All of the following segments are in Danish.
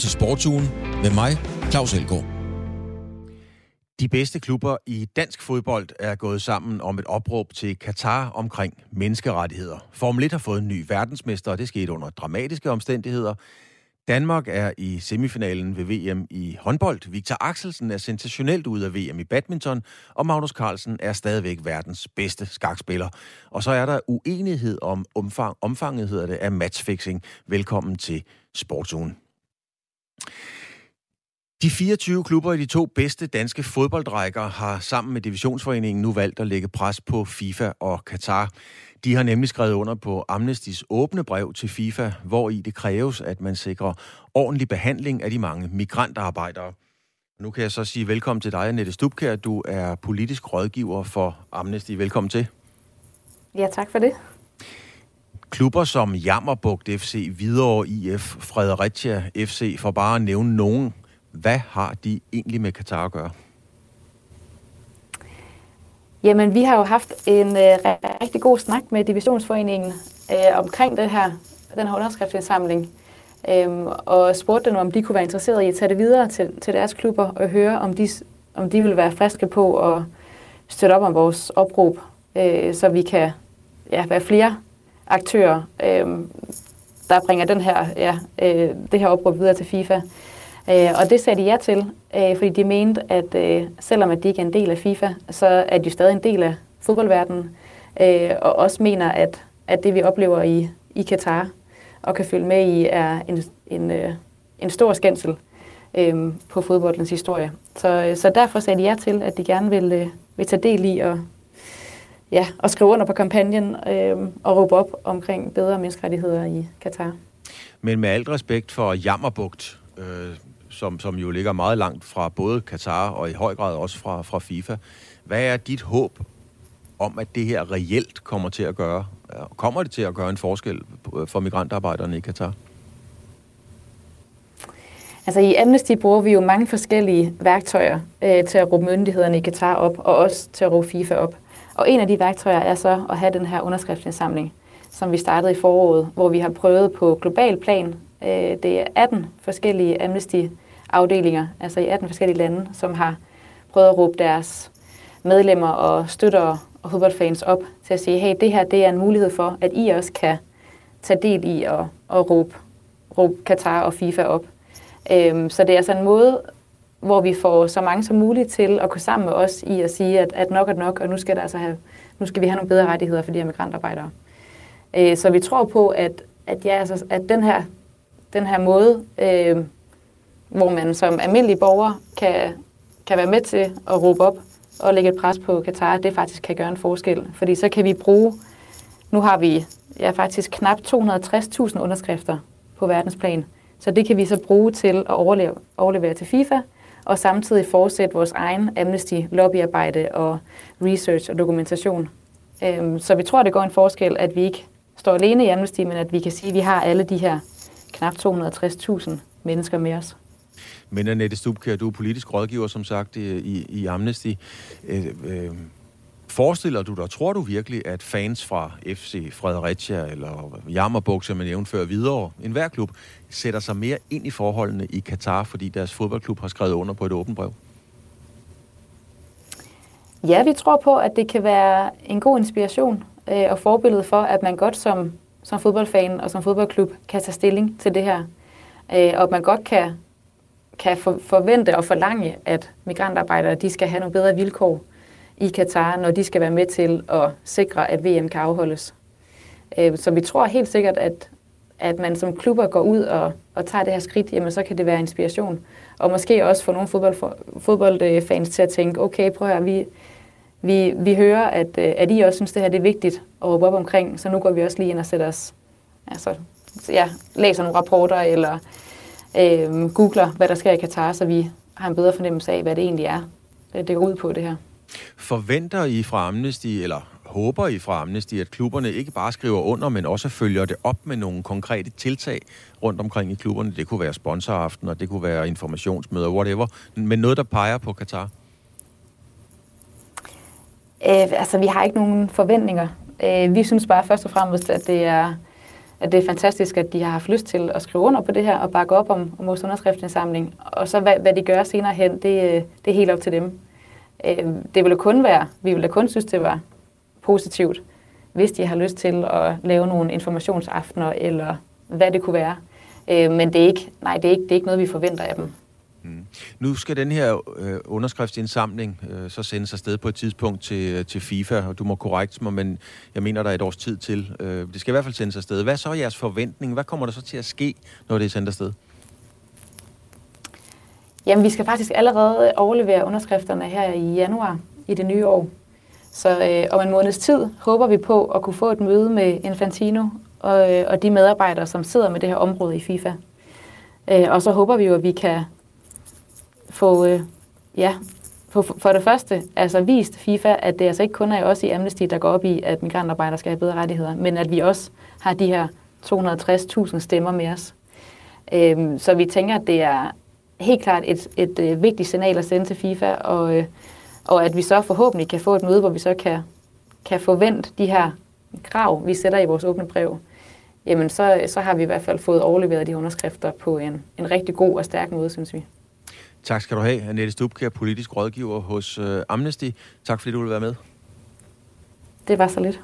til Sportsugen med mig, Claus Elgaard. De bedste klubber i dansk fodbold er gået sammen om et opråb til Katar omkring menneskerettigheder. Formel 1 har fået en ny verdensmester, og det skete under dramatiske omstændigheder. Danmark er i semifinalen ved VM i håndbold. Victor Axelsen er sensationelt ud af VM i badminton, og Magnus Carlsen er stadigvæk verdens bedste skakspiller. Og så er der uenighed om omfang, omfanget hedder det, af matchfixing. Velkommen til Sportsugen. De 24 klubber i de to bedste danske fodboldrækker har sammen med Divisionsforeningen nu valgt at lægge pres på FIFA og Katar. De har nemlig skrevet under på Amnestis åbne brev til FIFA, hvor i det kræves, at man sikrer ordentlig behandling af de mange migrantarbejdere. Nu kan jeg så sige velkommen til dig, Annette Stubkær. Du er politisk rådgiver for Amnesty. Velkommen til. Ja, tak for det. Klubber som Jammerbugt FC, Hvidovre IF, Fredericia FC, for bare at nævne nogen. Hvad har de egentlig med Katar at gøre? Jamen, vi har jo haft en øh, rigtig god snak med Divisionsforeningen øh, omkring det her, den her underskriftsindsamling, øh, og spurgte dem, om de kunne være interesserede i at tage det videre til, til deres klubber og høre, om de, om de vil være friske på at støtte op om vores opråb, øh, så vi kan ja, være flere aktører, øh, der bringer den her, ja, øh, det her opråb videre til FIFA. Øh, og det sagde de ja til, øh, fordi de mente, at øh, selvom at de ikke er en del af FIFA, så er de stadig en del af fodboldverdenen, øh, og også mener, at, at det vi oplever i, i Katar og kan følge med i, er en, en, øh, en stor skændsel øh, på fodboldens historie. Så, øh, så derfor sagde de ja til, at de gerne vil, øh, vil tage del i at ja, og skrive under på kampagnen øh, og råbe op omkring bedre menneskerettigheder i Katar. Men med alt respekt for Jammerbugt, øh, som, som jo ligger meget langt fra både Katar og i høj grad også fra, fra FIFA. Hvad er dit håb om, at det her reelt kommer til at gøre? Kommer det til at gøre en forskel for migrantarbejderne i Katar? Altså i Amnesty bruger vi jo mange forskellige værktøjer øh, til at råbe myndighederne i Katar op, og også til at råbe FIFA op. Og en af de værktøjer er så at have den her underskriftsindsamling, som vi startede i foråret, hvor vi har prøvet på global plan. Øh, det er 18 forskellige Amnesty afdelinger, altså i 18 forskellige lande, som har prøvet at råbe deres medlemmer og støtter og fodboldfans op til at sige, hey, det her det er en mulighed for, at I også kan tage del i at, at råbe, råbe Katar og FIFA op. Øhm, så det er altså en måde, hvor vi får så mange som muligt til at gå sammen med os i at sige, at, at nok er nok, og nu skal, der altså have, nu skal vi have nogle bedre rettigheder for de her migrantarbejdere. Øh, så vi tror på, at, at, ja, altså, at den, her, den her måde, øh, hvor man som almindelig borger kan, kan være med til at råbe op og lægge et pres på Katar, det faktisk kan gøre en forskel. Fordi så kan vi bruge, nu har vi ja, faktisk knap 260.000 underskrifter på verdensplan, så det kan vi så bruge til at overleve, overlevere til FIFA, og samtidig fortsætte vores egen Amnesty lobbyarbejde og research og dokumentation. Øhm, så vi tror, det går en forskel, at vi ikke står alene i Amnesty, men at vi kan sige, at vi har alle de her knap 260.000 mennesker med os. Men Annette Stubkær, du er politisk rådgiver, som sagt, i, i Amnesty. Øh, øh, forestiller du dig, tror du virkelig, at fans fra FC Fredericia eller Jammerbuk, som man nævnte før, videre, en hver klub, sætter sig mere ind i forholdene i Katar, fordi deres fodboldklub har skrevet under på et åbent brev? Ja, vi tror på, at det kan være en god inspiration øh, og forbillede for, at man godt som, som fodboldfan og som fodboldklub kan tage stilling til det her. Øh, og at man godt kan kan for, forvente og forlange, at migrantarbejdere de skal have nogle bedre vilkår i Katar, når de skal være med til at sikre, at VM kan afholdes. Øh, så vi tror helt sikkert, at, at man som klubber går ud og, og tager det her skridt, jamen så kan det være inspiration. Og måske også få nogle fodbold, fodboldfans til at tænke, okay, prøv at høre, vi, vi, vi hører, at, at I også synes, det her det er vigtigt at råbe op omkring, så nu går vi også lige ind og sætter os, altså, ja, læser nogle rapporter, eller øh, googler, hvad der sker i Katar, så vi har en bedre fornemmelse af, hvad det egentlig er, det, det går ud på det her. Forventer I fra Amnesty, eller håber I fra Amnesty, at klubberne ikke bare skriver under, men også følger det op med nogle konkrete tiltag rundt omkring i klubberne? Det kunne være sponsoraften, og det kunne være informationsmøder, whatever, men noget, der peger på Katar? Øh, altså, vi har ikke nogen forventninger. Øh, vi synes bare først og fremmest, at det er at det er fantastisk, at de har haft lyst til at skrive under på det her og bakke op om, om vores underskriftsindsamling. Og så hvad, hvad de gør senere hen, det, øh, det er helt op til dem. Øh, det ville kun være, vi ville kun synes, det var positivt, hvis de har lyst til at lave nogle informationsaftener, eller hvad det kunne være. Øh, men det er ikke, nej, det er ikke, det er ikke noget, vi forventer af dem. Mm. Nu skal den her øh, underskriftsindsamling øh, så sendes afsted på et tidspunkt til, øh, til FIFA, og du må korrekt mig, men jeg mener, der er et års tid til. Øh, det skal i hvert fald sendes afsted. Hvad så er jeres forventning? Hvad kommer der så til at ske, når det er sendt afsted? Jamen, vi skal faktisk allerede overlevere underskrifterne her i januar i det nye år. Så øh, om en måneds tid håber vi på at kunne få et møde med Infantino og, øh, og de medarbejdere, som sidder med det her område i FIFA. Øh, og så håber vi jo, at vi kan få, øh, ja, for, for det første altså vist FIFA, at det altså ikke kun er os i Amnesty, der går op i, at migrantarbejdere skal have bedre rettigheder, men at vi også har de her 260.000 stemmer med os. Øhm, så vi tænker, at det er helt klart et, et, et øh, vigtigt signal at sende til FIFA, og, øh, og at vi så forhåbentlig kan få et møde, hvor vi så kan, kan forvente de her krav, vi sætter i vores åbne brev, jamen så, så har vi i hvert fald fået overleveret de underskrifter på en, en rigtig god og stærk måde, synes vi. Tak skal du have, Annette Stubkær, politisk rådgiver hos uh, Amnesty. Tak fordi du vil være med. Det var så lidt.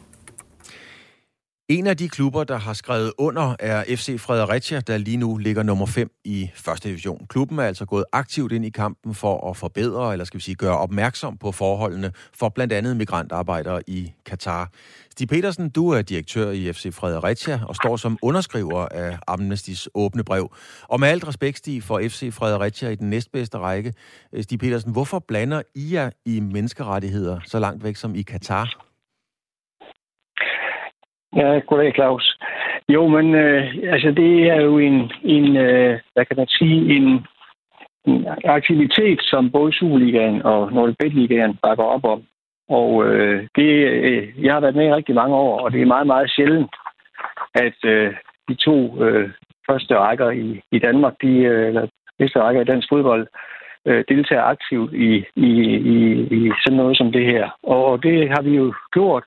En af de klubber, der har skrevet under, er FC Fredericia, der lige nu ligger nummer 5 i første division. Klubben er altså gået aktivt ind i kampen for at forbedre, eller skal vi sige, gøre opmærksom på forholdene for blandt andet migrantarbejdere i Katar. Stig Petersen, du er direktør i FC Fredericia og står som underskriver af Amnestis åbne brev. Og med alt respekt, Stig, for FC Fredericia i den næstbedste række. Stig Petersen, hvorfor blander I jer i menneskerettigheder så langt væk som i Katar? Ja, goddag Claus. Jo, men øh, altså det er jo en, en øh, hvad kan man sige, en, en aktivitet, som både Superligaen og Nordbet-ligaen bakker op om. Og øh, det, øh, jeg har været med i rigtig mange år, og det er meget, meget sjældent, at øh, de to øh, første rækker i, i Danmark, de, øh, eller næste rækker i dansk fodbold, øh, deltager aktivt i, i, i, i sådan noget som det her. Og det har vi jo gjort,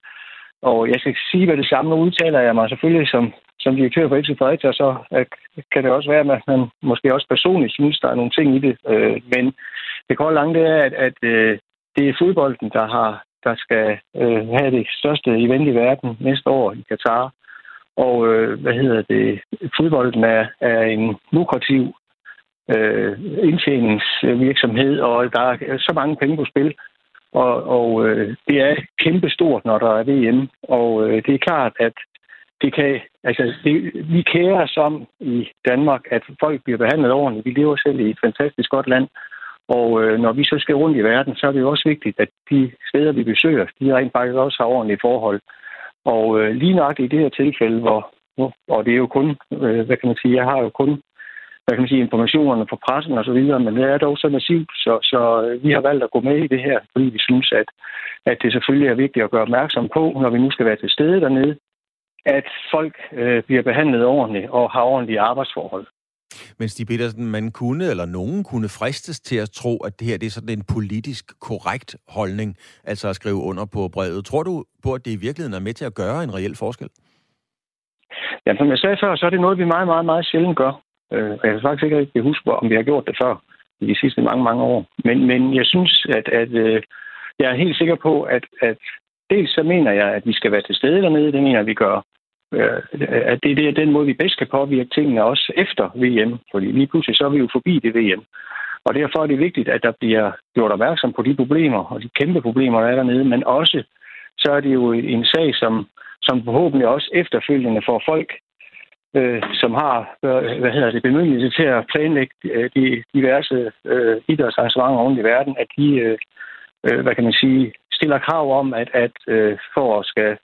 og jeg skal sige hvad det samme, nu udtaler jeg mig selvfølgelig som, som direktør for FC Fredericia, så øh, kan det også være, at man måske også personligt synes, der er nogle ting i det. Øh, men det går lange, det er, at, at øh, det er fodbolden, der har der skal øh, have det største event i verden næste år i Katar. Og øh, hvad hedder det? Fodbolden er, er en lukrativ øh, indtjeningsvirksomhed, og der er så mange penge på spil. Og, og øh, det er kæmpestort, når der er VM. Og øh, det er klart, at det kan, altså, det, vi kærer os om i Danmark, at folk bliver behandlet ordentligt. Vi lever selv i et fantastisk godt land. Og øh, når vi så skal rundt i verden, så er det jo også vigtigt, at de steder, vi besøger, de rent faktisk også har ordentlige forhold. Og øh, lige nok i det her tilfælde, hvor, og det er jo kun, øh, hvad kan man sige, jeg har jo kun hvad kan man sige, informationerne fra pressen og så videre, men det er dog så massivt, så, så vi har valgt at gå med i det her, fordi vi synes, at, at det selvfølgelig er vigtigt at gøre opmærksom på, når vi nu skal være til stede dernede, at folk øh, bliver behandlet ordentligt og har ordentlige arbejdsforhold. Men Stig Petersen, man kunne, eller nogen kunne fristes til at tro, at det her det er sådan en politisk korrekt holdning, altså at skrive under på brevet. Tror du på, at det i virkeligheden er med til at gøre en reel forskel? Ja, som jeg sagde før, så er det noget, vi meget, meget, meget sjældent gør. Øh, og jeg kan faktisk ikke huske, om vi har gjort det før i de sidste mange, mange år. Men, men jeg synes, at, at øh, jeg er helt sikker på, at, at dels så mener jeg, at vi skal være til stede dernede. Det mener jeg, at vi gør. Øh, at det, det er den måde, vi bedst kan påvirke tingene også efter VM. Fordi lige pludselig så er vi jo forbi det VM. Og derfor er det vigtigt, at der bliver gjort opmærksom på de problemer og de kæmpe problemer, der er dernede. Men også så er det jo en sag, som, som forhåbentlig også efterfølgende får folk øh, som har øh, hvad hedder det, bemyndigelse til at planlægge øh, de diverse øh, idrætsarrangementer rundt i verden, at de, øh, øh hvad kan man sige, stiller krav om, at, at øh, for at skal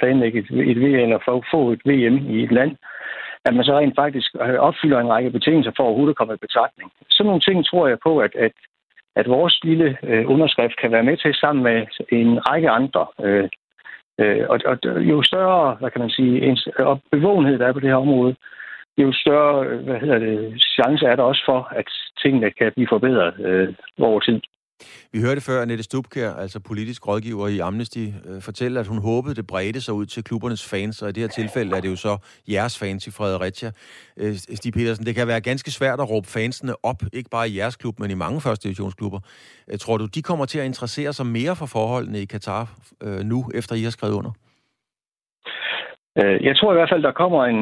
planlægge et, et VM eller for at få et VM i et land, at man så rent faktisk øh, opfylder en række betingelser for at overhovedet komme i betragtning. Sådan nogle ting tror jeg på, at, at, at vores lille øh, underskrift kan være med til sammen med en række andre øh, Øh, og, og jo større, hvad kan man sige, ens, og bevågenhed der er på det her område, jo større øh, hvad hedder det, chance er der også for, at tingene kan blive forbedret øh, over tid. Vi hørte før Annette Stubkær, altså politisk rådgiver i Amnesty, øh, fortælle, at hun håbede, det bredte sig ud til klubbernes fans, og i det her tilfælde er det jo så jeres fans i Fredericia. Øh, Stig Petersen, det kan være ganske svært at råbe fansene op, ikke bare i jeres klub, men i mange første divisionsklubber. Øh, tror du, de kommer til at interessere sig mere for forholdene i Katar nu, efter I har skrevet under? Jeg tror i hvert fald, der kommer en...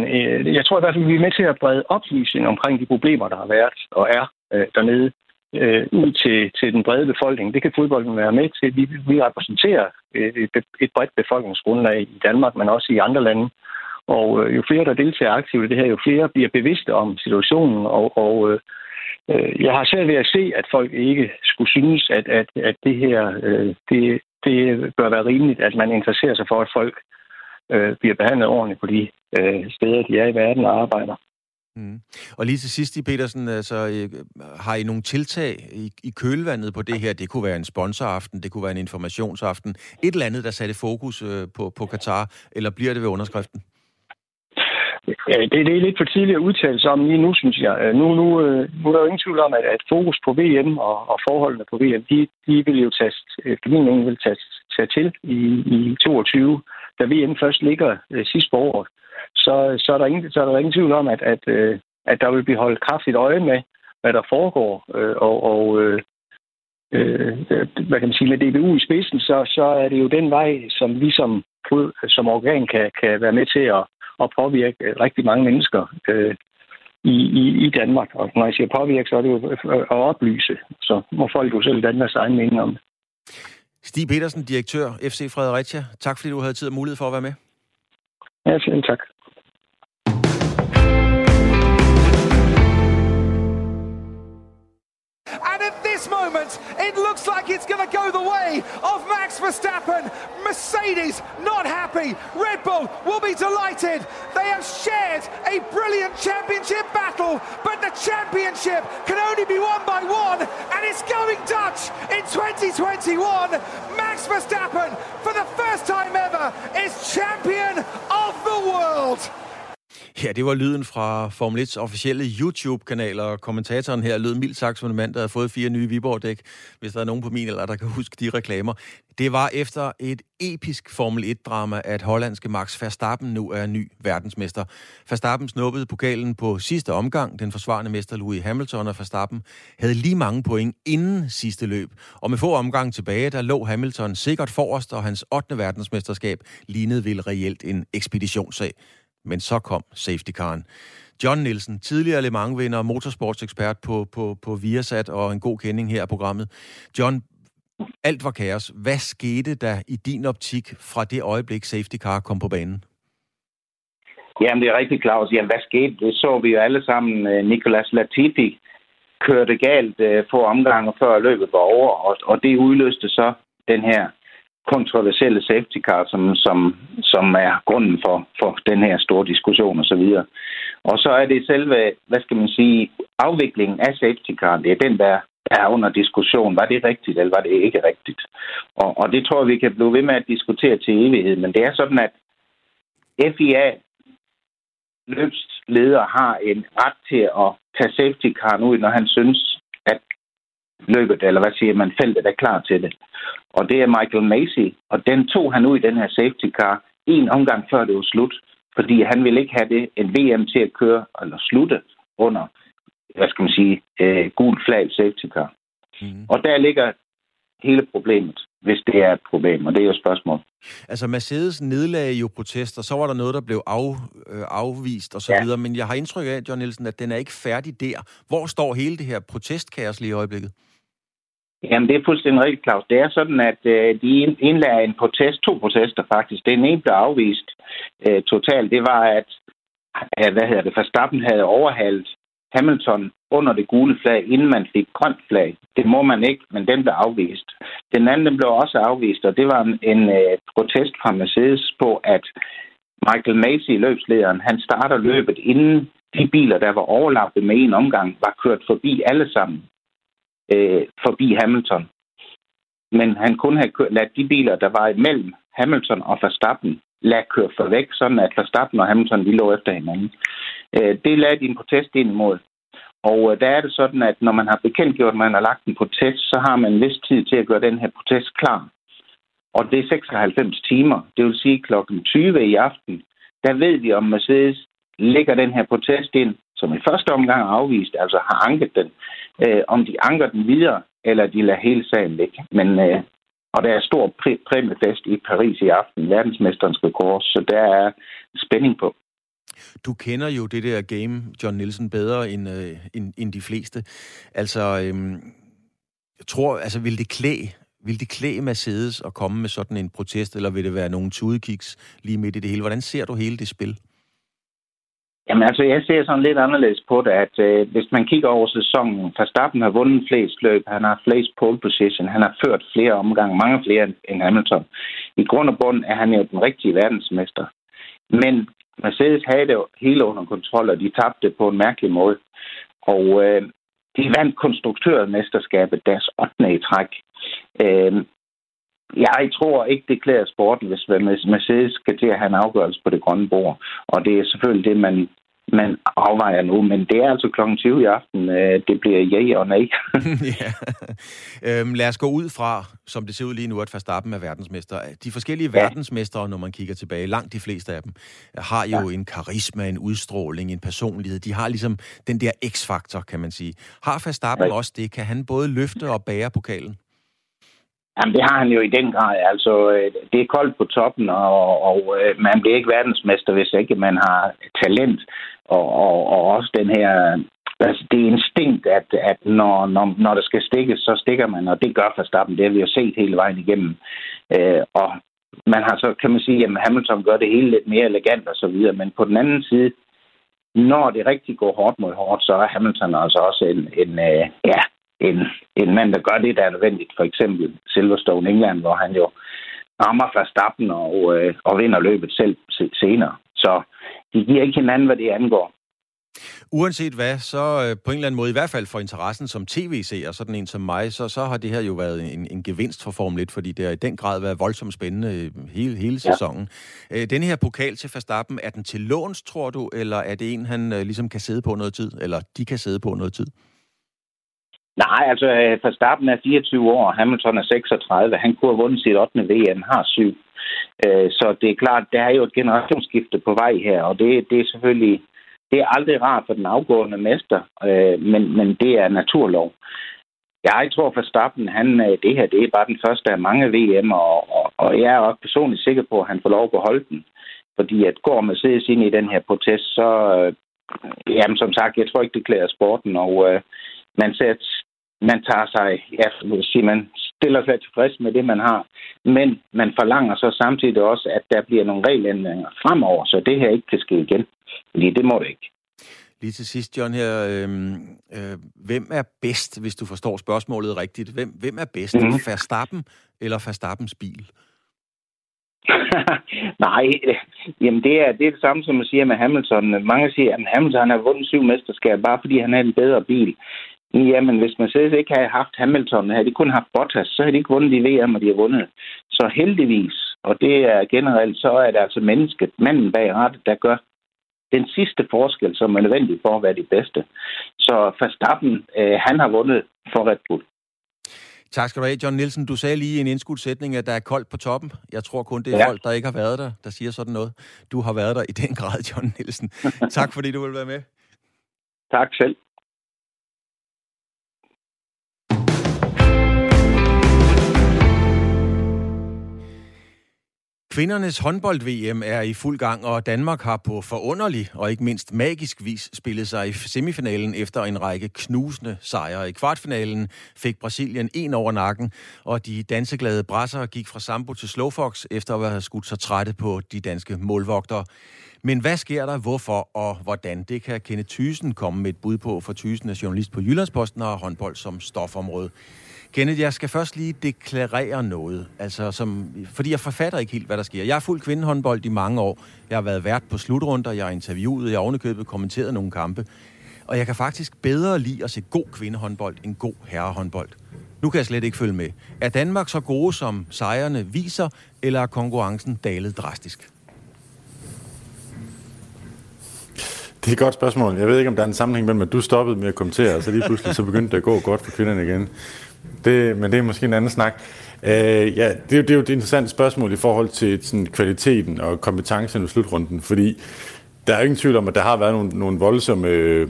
Jeg tror i hvert fald, vi er med til at brede oplysning omkring de problemer, der har været og er øh, dernede øh, ud til, til den brede befolkning. Det kan fodbolden være med til. Vi, vi repræsenterer øh, et, et bredt befolkningsgrundlag i Danmark, men også i andre lande. Og øh, jo flere, der deltager aktivt i det her, jo flere bliver bevidste om situationen. Og, og øh, øh, jeg har svært ved at se, at folk ikke skulle synes, at, at, at det her øh, det, det bør være rimeligt, at man interesserer sig for, at folk øh, bliver behandlet ordentligt på de øh, steder, de er i verden og arbejder. Mm. Og lige til sidst, i Petersen, altså, har I nogle tiltag i, i kølvandet på det her? Det kunne være en sponsoraften, det kunne være en informationsaften. Et eller andet, der satte fokus øh, på, på Katar, eller bliver det ved underskriften? Det, det er lidt for tidligt at udtale sig om lige nu, synes jeg. Nu, nu, nu er der jo ingen tvivl om, at, at fokus på VM og, og forholdene på VM, de, de vil jo tage, efter min mening, vil tage, tage til i, i 22, da VM først ligger sidst på året så, så, er der ingen, så er der ingen tvivl om, at, at, øh, at der vil blive holdt kraftigt øje med, hvad der foregår. Øh, og og øh, øh, hvad kan man sige, med DBU i spidsen, så, så er det jo den vej, som vi som, som organ kan, kan være med til at, at påvirke rigtig mange mennesker øh, i, i, i Danmark. Og når jeg siger påvirke, så er det jo at oplyse. Så må folk jo selv danne deres egen mening om det. Stig Petersen, direktør FC Fredericia. Tak fordi du havde tid og mulighed for at være med. Ja, selv tak. Moment, it looks like it's going to go the way of Max Verstappen. Mercedes not happy. Red Bull will be delighted. They have shared a brilliant championship battle, but the championship can only be won by one, and it's going Dutch in 2021. Max Verstappen, for the first time ever, is champion of the world. Ja, det var lyden fra Formel 1's officielle YouTube-kanal, og kommentatoren her lød mildt sagt som en mand, der havde fået fire nye Viborg-dæk, hvis der er nogen på min eller der kan huske de reklamer. Det var efter et episk Formel 1-drama, at hollandske Max Verstappen nu er ny verdensmester. Verstappen snuppede pokalen på sidste omgang. Den forsvarende mester Louis Hamilton og Verstappen havde lige mange point inden sidste løb. Og med få omgang tilbage, der lå Hamilton sikkert forrest, og hans 8. verdensmesterskab lignede vel reelt en ekspeditionssag. Men så kom safety caren. John Nielsen, tidligere Le Mans-vinder, motorsportsekspert på, på, på Viasat og en god kending her af programmet. John, alt var kaos. Hvad skete der i din optik fra det øjeblik safety car kom på banen? Jamen, det er rigtig, Claus. Jamen, hvad skete? Det så vi jo alle sammen. Øh, Nicolas Latifi kørte galt øh, få omgange før løbet var over, og, og det udløste så den her kontroversielle safety car, som, som, som er grunden for, for den her store diskussion osv. Og, så videre. og så er det selve, hvad skal man sige, afviklingen af safety car, det er den, der er under diskussion. Var det rigtigt, eller var det ikke rigtigt? Og, og det tror jeg, vi kan blive ved med at diskutere til evighed. Men det er sådan, at FIA løbsleder har en ret til at tage safety car ud, når han synes, at løbet, eller hvad siger man, feltet er klar til det og det er Michael Macy. Og den tog han ud i den her safety car en omgang før det var slut, fordi han ville ikke have det en VM til at køre eller slutte under, hvad skal man sige, øh, gul flag safety car. Mm. Og der ligger hele problemet, hvis det er et problem, og det er jo et spørgsmål. Altså Mercedes nedlagde jo protester, så var der noget, der blev af, øh, afvist og så ja. videre, men jeg har indtryk af, John Nielsen, at den er ikke færdig der. Hvor står hele det her protestkaos lige i øjeblikket? Jamen, det er fuldstændig rigtigt, Claus. Det er sådan, at øh, de indlagde en protest, to protester faktisk. Den ene blev afvist øh, totalt. Det var, at øh, hvad hedder det, Verstappen havde overhalet Hamilton under det gule flag, inden man fik grønt flag. Det må man ikke, men den blev afvist. Den anden den blev også afvist, og det var en, en øh, protest fra Mercedes på, at Michael Macy, løbslederen, han starter løbet, inden de biler, der var overlappet med en omgang, var kørt forbi alle sammen øh, forbi Hamilton. Men han kunne have kørt, ladt de biler, der var imellem Hamilton og Verstappen, lade køre for væk, sådan at Verstappen og Hamilton lige lå efter hinanden. Øh, det lagde de en protest ind imod. Og øh, der er det sådan, at når man har bekendtgjort, at man har lagt en protest, så har man en vis tid til at gøre den her protest klar. Og det er 96 timer. Det vil sige klokken 20 i aften. Der ved vi, om Mercedes lægger den her protest ind, som i første omgang er afvist, altså har anket den, øh, om de anker den videre, eller de lader hele sagen ligge. Men, øh, og der er stor præ- præmiefest i Paris i aften. Verdensmesteren skal så der er spænding på. Du kender jo det der game, John Nielsen, bedre end, øh, end, end de fleste. Altså, øh, jeg tror, altså, vil det klæde vil det klæde Mercedes at komme med sådan en protest, eller vil det være nogle tudekiks lige midt i det hele? Hvordan ser du hele det spil? Jamen altså, jeg ser sådan lidt anderledes på det, at øh, hvis man kigger over sæsonen, Verstappen har vundet flest løb, han har flest pole position, han har ført flere omgange, mange flere end Hamilton. I grund og bund er han jo den rigtige verdensmester. Men Mercedes havde det jo hele under kontrol, og de tabte på en mærkelig måde. Og øh, de vandt konstruktørmesterskabet deres 8. i træk. Øh, jeg tror ikke, det klæder sporten, hvis Mercedes skal til at have en afgørelse på det grønne bord. Og det er selvfølgelig det, man man afvejer nu, men det er altså klokken 20 i aften. Øh, det bliver ja og nej. ja. Øhm, lad os gå ud fra, som det ser ud lige nu, at Verstappen er verdensmester. De forskellige ja. verdensmestre, når man kigger tilbage, langt de fleste af dem, har jo ja. en karisma, en udstråling, en personlighed. De har ligesom den der x-faktor, kan man sige. Har Verstappen ja. også det? Kan han både løfte og bære pokalen? Jamen, det har han jo i den grad. Altså, øh, det er koldt på toppen, og, og øh, man bliver ikke verdensmester, hvis ikke man har talent og, og, og også den her altså det er instinkt, at, at når, når, når der skal stikkes, så stikker man, og det gør Verstappen. Det har vi jo set hele vejen igennem. Øh, og man har så, kan man sige, at Hamilton gør det hele lidt mere elegant og så videre, men på den anden side, når det rigtig går hårdt mod hårdt, så er Hamilton altså også en, en, øh, ja, en, en mand, der gør det, der er nødvendigt. For eksempel Silverstone England, hvor han jo rammer Verstappen og, øh, og vinder løbet selv senere. Så de giver ikke hinanden, hvad det angår. Uanset hvad, så øh, på en eller anden måde, i hvert fald for interessen som tv-seer, sådan en som mig, så, så har det her jo været en, en gevinst for Formel 1, fordi det har i den grad været voldsomt spændende øh, hele, hele sæsonen. Øh, den her pokal til Verstappen, er den til låns, tror du, eller er det en, han ligesom kan sidde på noget tid, eller de kan sidde på noget tid? Nej, altså øh, Verstappen er 24 år, Hamilton er 36. Han kunne have vundet sit 8. VM, har syv. Øh, så det er klart, der er jo et generationsskifte på vej her, og det, det er selvfølgelig det er aldrig rart for den afgående mester, øh, men, men det er naturlov. Jeg tror for Stappen, han, det her det er bare den første af mange VM, og, og, og jeg er også personligt sikker på, at han får lov at beholde den. Fordi at går Mercedes ind i den her protest, så, jamen som sagt, jeg tror ikke, det klæder sporten, og øh, man ser, man tager sig, ja, sige, man stiller sig tilfreds med det, man har. Men man forlanger så samtidig også, at der bliver nogle regelændringer fremover, så det her ikke kan ske igen. Fordi det må det ikke. Lige til sidst, John, her. Øh, øh, hvem er bedst, hvis du forstår spørgsmålet rigtigt? Hvem, hvem er bedst? Mm. Verstappen eller Verstappens bil? Nej, jamen det er, det er det samme, som man siger med Hamilton. Mange siger, at Hamilton har vundet syv mesterskaber, bare fordi han er en bedre bil. Jamen, hvis man selv ikke havde haft Hamilton, havde de kun haft Bottas, så havde de ikke vundet de VM, og de har vundet. Så heldigvis, og det er generelt, så er det altså mennesket, manden bag rettet, der gør den sidste forskel, som er nødvendig for at være de bedste. Så Verstappen, øh, han har vundet for Red Bull. Tak skal du have, John Nielsen. Du sagde lige i en indskudsætning, at der er koldt på toppen. Jeg tror kun, det er ja. folk, der ikke har været der, der siger sådan noget. Du har været der i den grad, John Nielsen. tak fordi du vil være med. Tak selv. Kvindernes håndbold-VM er i fuld gang, og Danmark har på forunderlig og ikke mindst magisk vis spillet sig i semifinalen efter en række knusende sejre. I kvartfinalen fik Brasilien en over nakken, og de danseglade brasser gik fra Sambo til Slowfox efter at have skudt sig trætte på de danske målvogtere. Men hvad sker der, hvorfor og hvordan? Det kan Kenneth Thysen komme med et bud på, for Thysen er journalist på Jyllandsposten og har håndbold som stofområde. Kenneth, jeg skal først lige deklarere noget, altså som, fordi jeg forfatter ikke helt, hvad der sker. Jeg har fulgt kvindehåndbold i mange år. Jeg har været vært på slutrunder, jeg har interviewet, jeg har ovenikøbet kommenteret nogle kampe. Og jeg kan faktisk bedre lide at se god kvindehåndbold end god herrehåndbold. Nu kan jeg slet ikke følge med. Er Danmark så gode, som sejrene viser, eller er konkurrencen dalet drastisk? Det er et godt spørgsmål. Jeg ved ikke, om der er en sammenhæng mellem, at du stoppede med at kommentere, og så lige pludselig så begyndte det at gå godt for kvinderne igen. Det, men det er måske en anden snak. Øh, ja, det, er, det er jo et interessant spørgsmål i forhold til sådan, kvaliteten og kompetencen i slutrunden, fordi der er ingen tvivl om, at der har været nogle, nogle voldsomme øh,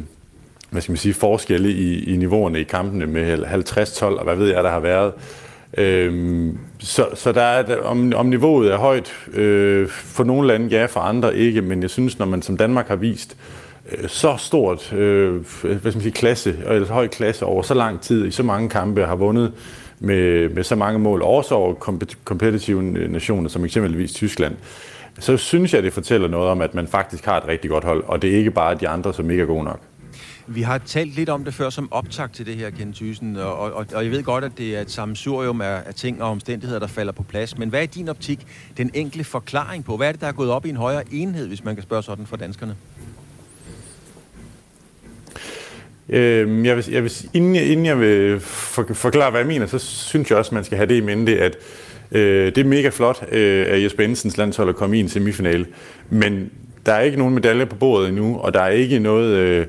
hvad skal man sige, forskelle i, i niveauerne i kampene med 50-12, og hvad ved jeg, der har været. Øhm, så, så der er, om, om niveauet er højt øh, for nogle lande, ja, for andre ikke, men jeg synes, når man som Danmark har vist øh, så stort øh, hvad skal man sige, klasse, eller høj klasse over så lang tid, i så mange kampe, har vundet med, med så mange mål, også over kompetitive nationer, som eksempelvis Tyskland, så synes jeg, det fortæller noget om, at man faktisk har et rigtig godt hold, og det er ikke bare de andre, som ikke er gode nok. Vi har talt lidt om det før som optag til det her, Kent Thyssen, og, og, og jeg ved godt, at det er et samsurium af, af ting og omstændigheder, der falder på plads. Men hvad er din optik den enkle forklaring på? Hvad er det, der er gået op i en højere enhed, hvis man kan spørge sådan for danskerne? Øh, jeg vil, jeg vil, inden, jeg, inden jeg vil for, forklare, hvad jeg mener, så synes jeg også, man skal have det i mente, at øh, det er mega flot øh, at Jesper Jensens landshold er kommet i en semifinale. Men der er ikke nogen medalje på bordet endnu, og der er ikke noget... Øh,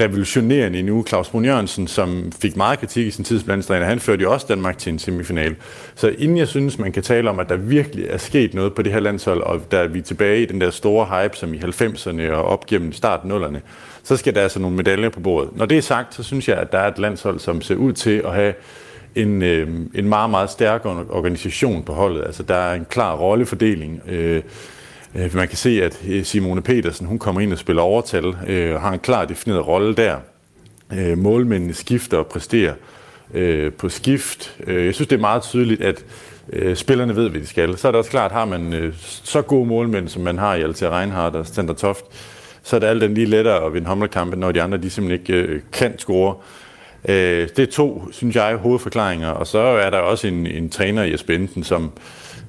revolutionerende endnu. Claus Brun Jørgensen, som fik meget kritik i sin tid han førte jo også Danmark til en semifinal. Så inden jeg synes, man kan tale om, at der virkelig er sket noget på det her landshold, og der er vi tilbage i den der store hype, som i 90'erne og op gennem starten 0'erne, så skal der altså nogle medaljer på bordet. Når det er sagt, så synes jeg, at der er et landshold, som ser ud til at have en, øh, en meget, meget stærk organisation på holdet. Altså, der er en klar rollefordeling. Øh, Øh, man kan se, at øh, Simone Petersen hun kommer ind og spiller overtal, øh, og har en klar defineret rolle der. Øh, målmændene skifter og præsterer på skift. Jeg synes, det er meget tydeligt, at spillerne ved, hvad de skal. Så er det også klart, at har man så gode målmænd, som man har i Altair Reinhardt og Sander Toft, så er det alt den lige lettere at vinde håndboldkampe, når de andre de simpelthen ikke kan score. Det er to, synes jeg, hovedforklaringer. Og så er der også en, en træner i Enten, som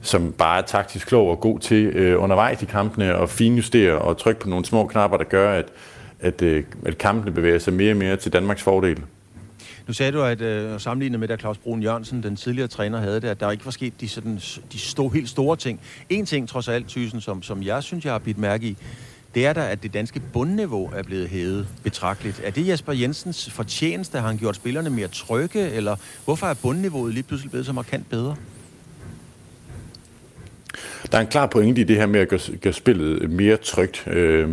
som bare er taktisk klog og god til øh, undervejs i kampene at finjustere og trykke på nogle små knapper, der gør, at, at, øh, at kampene bevæger sig mere og mere til Danmarks fordel. Nu sagde du, at øh, sammenlignet med, da Claus Brun Jørgensen, den tidligere træner, havde det, at der ikke var sket de, sådan, de stå, helt store ting. En ting, trods alt, Thyssen, som, som jeg synes, jeg har bidt mærke i, det er der, at det danske bundniveau er blevet hævet betragteligt. Er det Jesper Jensens fortjeneste? Har han gjort spillerne mere trygge, eller hvorfor er bundniveauet lige pludselig blevet så markant bedre? Der er en klar pointe i det her med at gøre, gøre spillet mere trygt. Øh,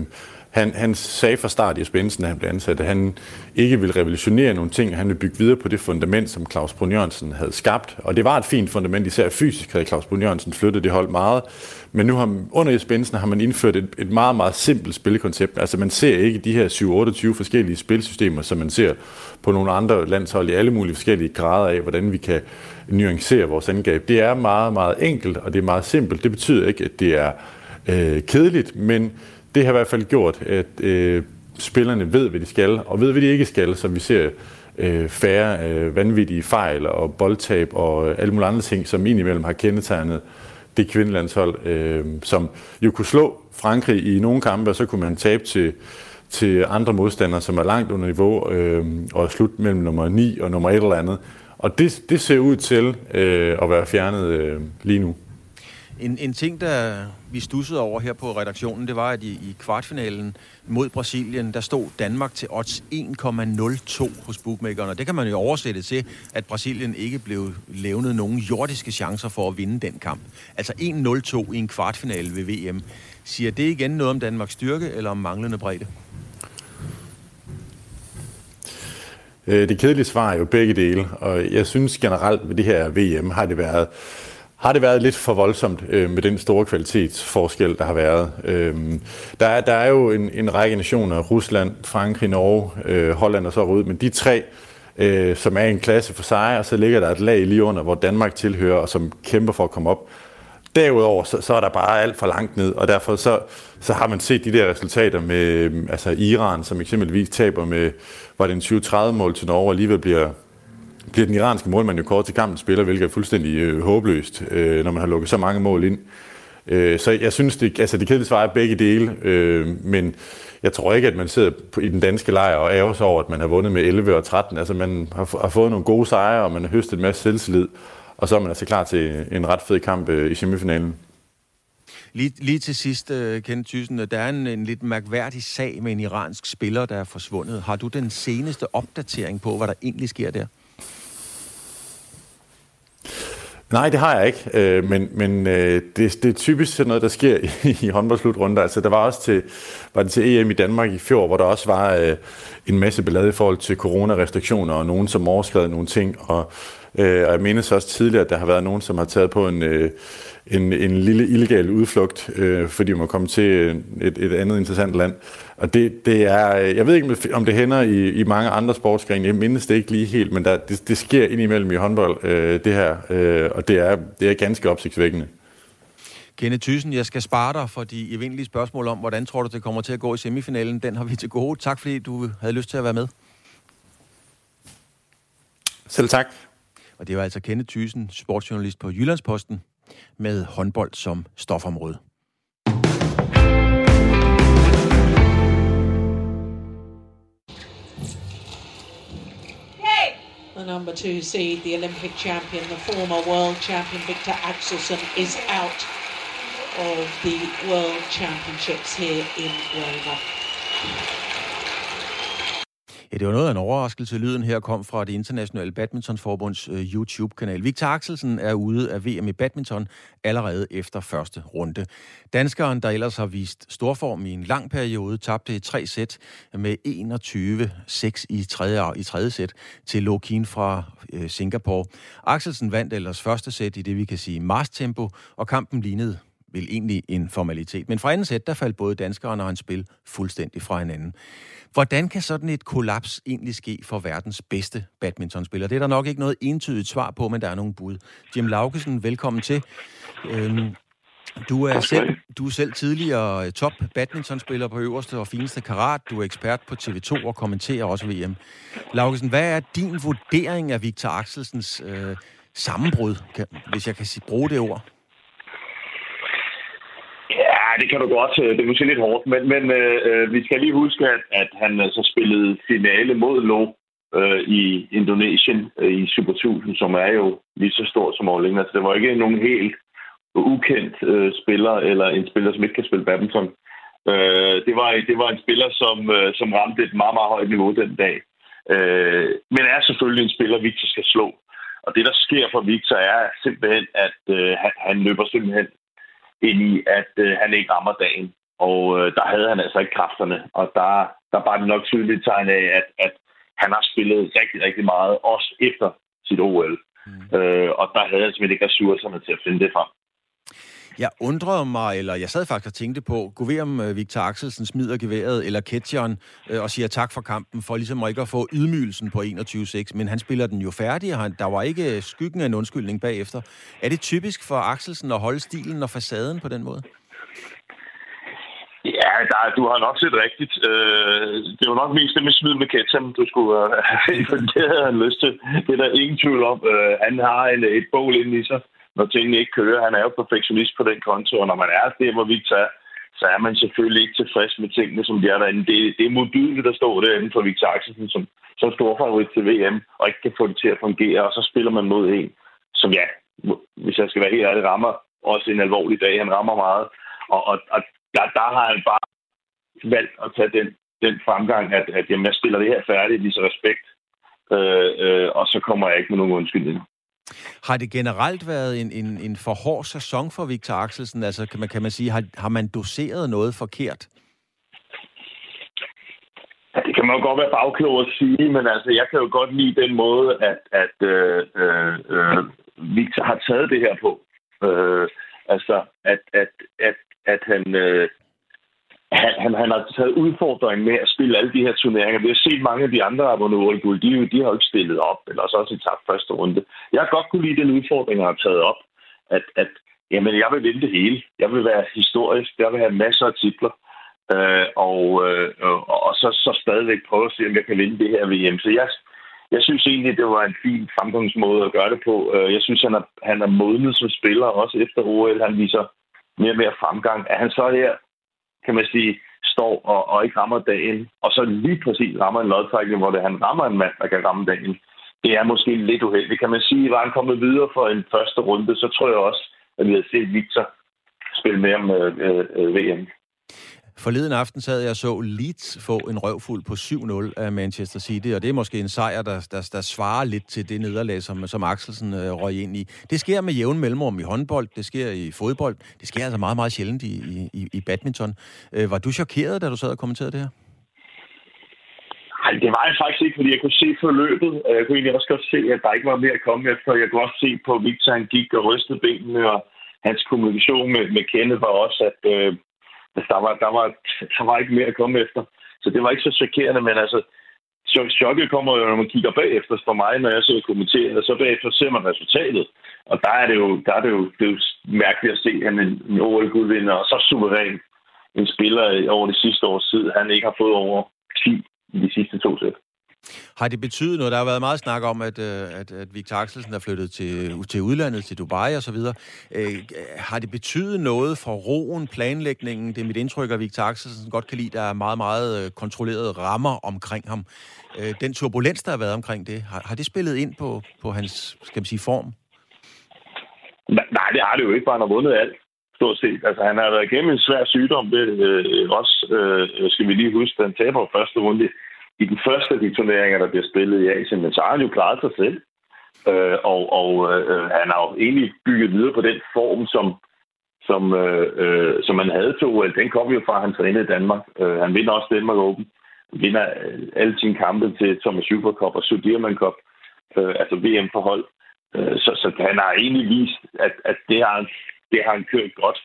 han, han sagde fra start i Spensen, da han blev ansat, at han ikke vil revolutionere nogle ting, han ville bygge videre på det fundament, som Claus Brun Jørgensen havde skabt. Og det var et fint fundament, især fysisk havde Claus Brun Jørgensen flyttet det hold meget. Men nu har, under Jes Bensen har man indført et, et meget, meget simpelt spilkoncept. Altså man ser ikke de her 7-28 forskellige spilsystemer, som man ser på nogle andre landshold i alle mulige forskellige grader af, hvordan vi kan nuancere vores angreb. Det er meget, meget enkelt, og det er meget simpelt. Det betyder ikke, at det er øh, kedeligt, men det har i hvert fald gjort, at øh, spillerne ved, hvad de skal, og ved, hvad de ikke skal, så vi ser øh, færre øh, vanvittige fejl og boldtab og øh, alle mulige andre ting, som indimellem har kendetegnet det kvindelandshold, øh, som jo kunne slå Frankrig i nogle kampe, og så kunne man tabe til, til andre modstandere, som er langt under niveau, øh, og slut mellem nummer 9 og nummer 1 eller andet. Og det, det ser ud til øh, at være fjernet øh, lige nu. En, en ting, der vi stussede over her på redaktionen, det var, at i, i kvartfinalen mod Brasilien, der stod Danmark til odds 1,02 hos bookmakerne. Og det kan man jo oversætte til, at Brasilien ikke blev levnet nogen jordiske chancer for at vinde den kamp. Altså 1,02 i en kvartfinale ved VM. Siger det igen noget om Danmarks styrke eller om manglende bredde? Øh, det kedelige svar er jo begge dele, og jeg synes generelt ved det her VM har det været har det været lidt for voldsomt øh, med den store kvalitetsforskel, der har været. Øh, der, er, der er jo en, en række nationer, Rusland, Frankrig, Norge, øh, Holland og så ud, men de tre, øh, som er en klasse for sig, og så ligger der et lag lige under, hvor Danmark tilhører, og som kæmper for at komme op. Derudover, så, så er der bare alt for langt ned, og derfor så, så har man set de der resultater med altså Iran, som eksempelvis taber med, var det en 20-30 mål til Norge, og alligevel bliver bliver den iranske målmand jo kort til kampen spiller, hvilket er fuldstændig øh, håbløst, øh, når man har lukket så mange mål ind. Øh, så jeg synes, det, altså det kedelige svar er begge dele, øh, men jeg tror ikke, at man sidder på, i den danske lejr og ærger sig over, at man har vundet med 11 og 13. Altså man har, har fået nogle gode sejre, og man har høstet en masse selvtillid, og så er man altså klar til en ret fed kamp øh, i semifinalen. Lige, lige til sidst, øh, Kenneth Thyssen, øh, der er en, en lidt mærkværdig sag med en iransk spiller, der er forsvundet. Har du den seneste opdatering på, hvad der egentlig sker der? Nej, det har jeg ikke, øh, men, men øh, det, det er typisk sådan noget, der sker i, i håndboldslutrunder. Altså, der var også til, var det til EM i Danmark i fjor, hvor der også var øh, en masse ballade i forhold til coronarestriktioner, og nogen, som overskred nogle ting, og, øh, og jeg mindes også tidligere, at der har været nogen, som har taget på en, øh, en, en lille illegal udflugt, øh, fordi man kom til øh, et, et andet interessant land. Og det, det er, jeg ved ikke, om det hænder i, i mange andre sportsgrene. Jeg mindes det ikke lige helt, men der, det, det sker indimellem i håndbold, øh, det her. Øh, og det er, det er ganske opsigtsvækkende. Kenneth Thyssen, jeg skal spare dig for de evindelige spørgsmål om, hvordan tror du, det kommer til at gå i semifinalen. Den har vi til gode. Tak fordi du havde lyst til at være med. Selv tak. Og det var altså Kenneth Thyssen, sportsjournalist på Jyllandsposten, med håndbold som stofområde. Number two seed, the Olympic champion, the former world champion Victor Axelsen, is out of the World Championships here in Roma. Det var noget af en overraskelse. Lyden her kom fra det internationale badmintonforbunds øh, YouTube-kanal. Victor Axelsen er ude af VM i badminton allerede efter første runde. Danskeren, der ellers har vist storform i en lang periode, tabte i tre sæt med 21-6 i tredje, i tredje sæt til Lokin fra øh, Singapore. Axelsen vandt ellers første sæt i det, vi kan sige mars-tempo, og kampen lignede vel egentlig en formalitet. Men fra anden sæt, der faldt både danskeren og hans spil fuldstændig fra hinanden. Hvordan kan sådan et kollaps egentlig ske for verdens bedste badmintonspiller? Det er der nok ikke noget entydigt svar på, men der er nogle bud. Jim Laugesen, velkommen til. Øhm, du er, selv, du er selv tidligere top badmintonspiller på øverste og fineste karat. Du er ekspert på TV2 og kommenterer også VM. Laugesen, hvad er din vurdering af Victor Axelsens øh, sammenbrud, kan, hvis jeg kan sige, bruge det ord? Det kan du godt. Øh, det er måske lidt hårdt, men, men øh, øh vi skal lige huske, at, at han altså spillede finale mod Lo øh, i Indonesien øh, i Super 1000, som er jo lige så stor som Orling. Altså, det var ikke nogen helt ukendt øh, spiller, eller en spiller, som ikke kan spille badminton. Øh, det, var, det var en spiller, som, øh, som ramte et meget, meget højt niveau den dag. Øh, men er selvfølgelig en spiller, Victor skal slå. Og det, der sker for Victor, er simpelthen, at øh, han, han løber simpelthen ind i, at øh, han ikke rammer dagen. Og øh, der havde han altså ikke kræfterne. Og der, der var det nok tydeligt tegn af, at, at han har spillet rigtig, rigtig meget, også efter sit OL. Mm. Øh, og der havde han simpelthen ikke ressourcerne til at finde det frem. Jeg undrede mig, eller jeg sad faktisk og tænkte på, gå ved om øh, Victor Axelsen smider geværet, eller Ketcheren, øh, og siger tak for kampen, for ligesom ikke at få ydmygelsen på 21-6, men han spiller den jo færdig, og han, der var ikke øh, skyggen af en undskyldning bagefter. Er det typisk for Axelsen at holde stilen og facaden på den måde? Ja, der, du har nok set rigtigt. Øh, det var nok mest det med smid med Ketchum, du skulle øh, det havde han lyst til. Det er der ingen tvivl om. Øh, han har en, et bål inde i sig når tingene ikke kører. Han er jo perfektionist på den konto, og når man er der, hvor vi tager, så er man selvfølgelig ikke tilfreds med tingene, som de er derinde. Det, det er modulet, der står derinde for Victor Axelsen som, som storfavorit til VM, og ikke kan få det til at fungere, og så spiller man mod en, som ja, hvis jeg skal være helt ærlig, rammer også en alvorlig dag. Han rammer meget, og, og, og der, der har han bare valgt at tage den, den fremgang, at, at jamen, jeg spiller det her færdigt, viser respekt, øh, øh, og så kommer jeg ikke med nogen undskyldninger. Har det generelt været en, en, en for hård sæson for Victor Axelsen? Altså, kan man, kan man sige, har, har man doseret noget forkert? Ja, det kan man jo godt være bagklog at sige, men altså, jeg kan jo godt lide den måde, at, at øh, øh, øh Victor har taget det her på. Øh, altså, at, at, at, at han, øh, han, han, han har taget udfordringen med at spille alle de her turneringer. Vi har set mange af de andre abonnerer de, de har jo ikke stillet op, eller så også i tabt første runde. Jeg har godt kunne lide den udfordring, han har taget op, at, at jamen, jeg vil vinde det hele. Jeg vil være historisk. Jeg vil have masser af titler. Øh, og, øh, og så, så stadigvæk prøve at se, om jeg kan vinde det her VM. Så jeg, jeg synes egentlig, det var en fin fremgangsmåde at gøre det på. Øh, jeg synes, han er, han er modnet som spiller, også efter OL. Han viser mere og mere fremgang. Er han så her kan man sige, står og, og ikke rammer dagen, og så lige præcis rammer en lodtrækning, hvor det han rammer en mand, der kan ramme dagen, det er måske lidt uheldigt. Kan man sige, var han kommet videre for en første runde, så tror jeg også, at vi havde set Victor spille mere med øh, øh, VM. Forleden aften sad jeg og så Leeds få en røvfuld på 7-0 af Manchester City, og det er måske en sejr, der, der, der svarer lidt til det nederlag, som, som Axelsen øh, røg ind i. Det sker med jævn mellemrum i håndbold, det sker i fodbold, det sker altså meget, meget sjældent i, i, i badminton. Øh, var du chokeret, da du sad og kommenterede det her? Nej, det var jeg faktisk ikke, fordi jeg kunne se forløbet. Øh, jeg kunne egentlig også godt se, at der ikke var mere at komme efter. Jeg kunne også se på Victor, han gik og rystede benene, og hans kommunikation med, med Kenneth var også, at øh, Altså, der, var, der, var, der var ikke mere at komme efter. Så det var ikke så chokerende, men altså, chokket kommer jo, når man kigger bagefter for mig, når jeg sidder og kommenterer, og så bagefter ser man resultatet. Og der er det jo, der er det jo, det er jo mærkeligt at se, at en, en OL-gudvinder og så suveræn en spiller over det sidste års tid, han ikke har fået over 10 i de sidste to sæt. Har det betydet noget? Der har været meget snak om, at, øh, at, at Victor Axelsen er flyttet til, til udlandet, til Dubai og så videre. Øh, har det betydet noget for roen, planlægningen? Det er mit indtryk, at Victor Axelsen godt kan lide, der er meget, meget øh, kontrollerede rammer omkring ham. Øh, den turbulens, der har været omkring det, har, har det spillet ind på, på hans, skal man sige, form? Nej, det har det jo ikke, bare han har vundet alt stort set. Altså, han har været igennem en svær sygdom. Det øh, også, øh, skal vi lige huske, han taber første runde i den første af de turneringer, der bliver spillet i Asien, men så har han jo klaret sig selv. Øh, og og øh, han har jo egentlig bygget videre på den form, som, som, øh, øh, som han havde til OL. Den kom jo fra, at han trænede i Danmark. Øh, han vinder også Danmark Open. Han vinder øh, alle sine kampe til Thomas Super Cup og Sudirman Cup, øh, altså VM-forhold. Øh, så, så han har egentlig vist, at, at det, har han, det har han kørt godt.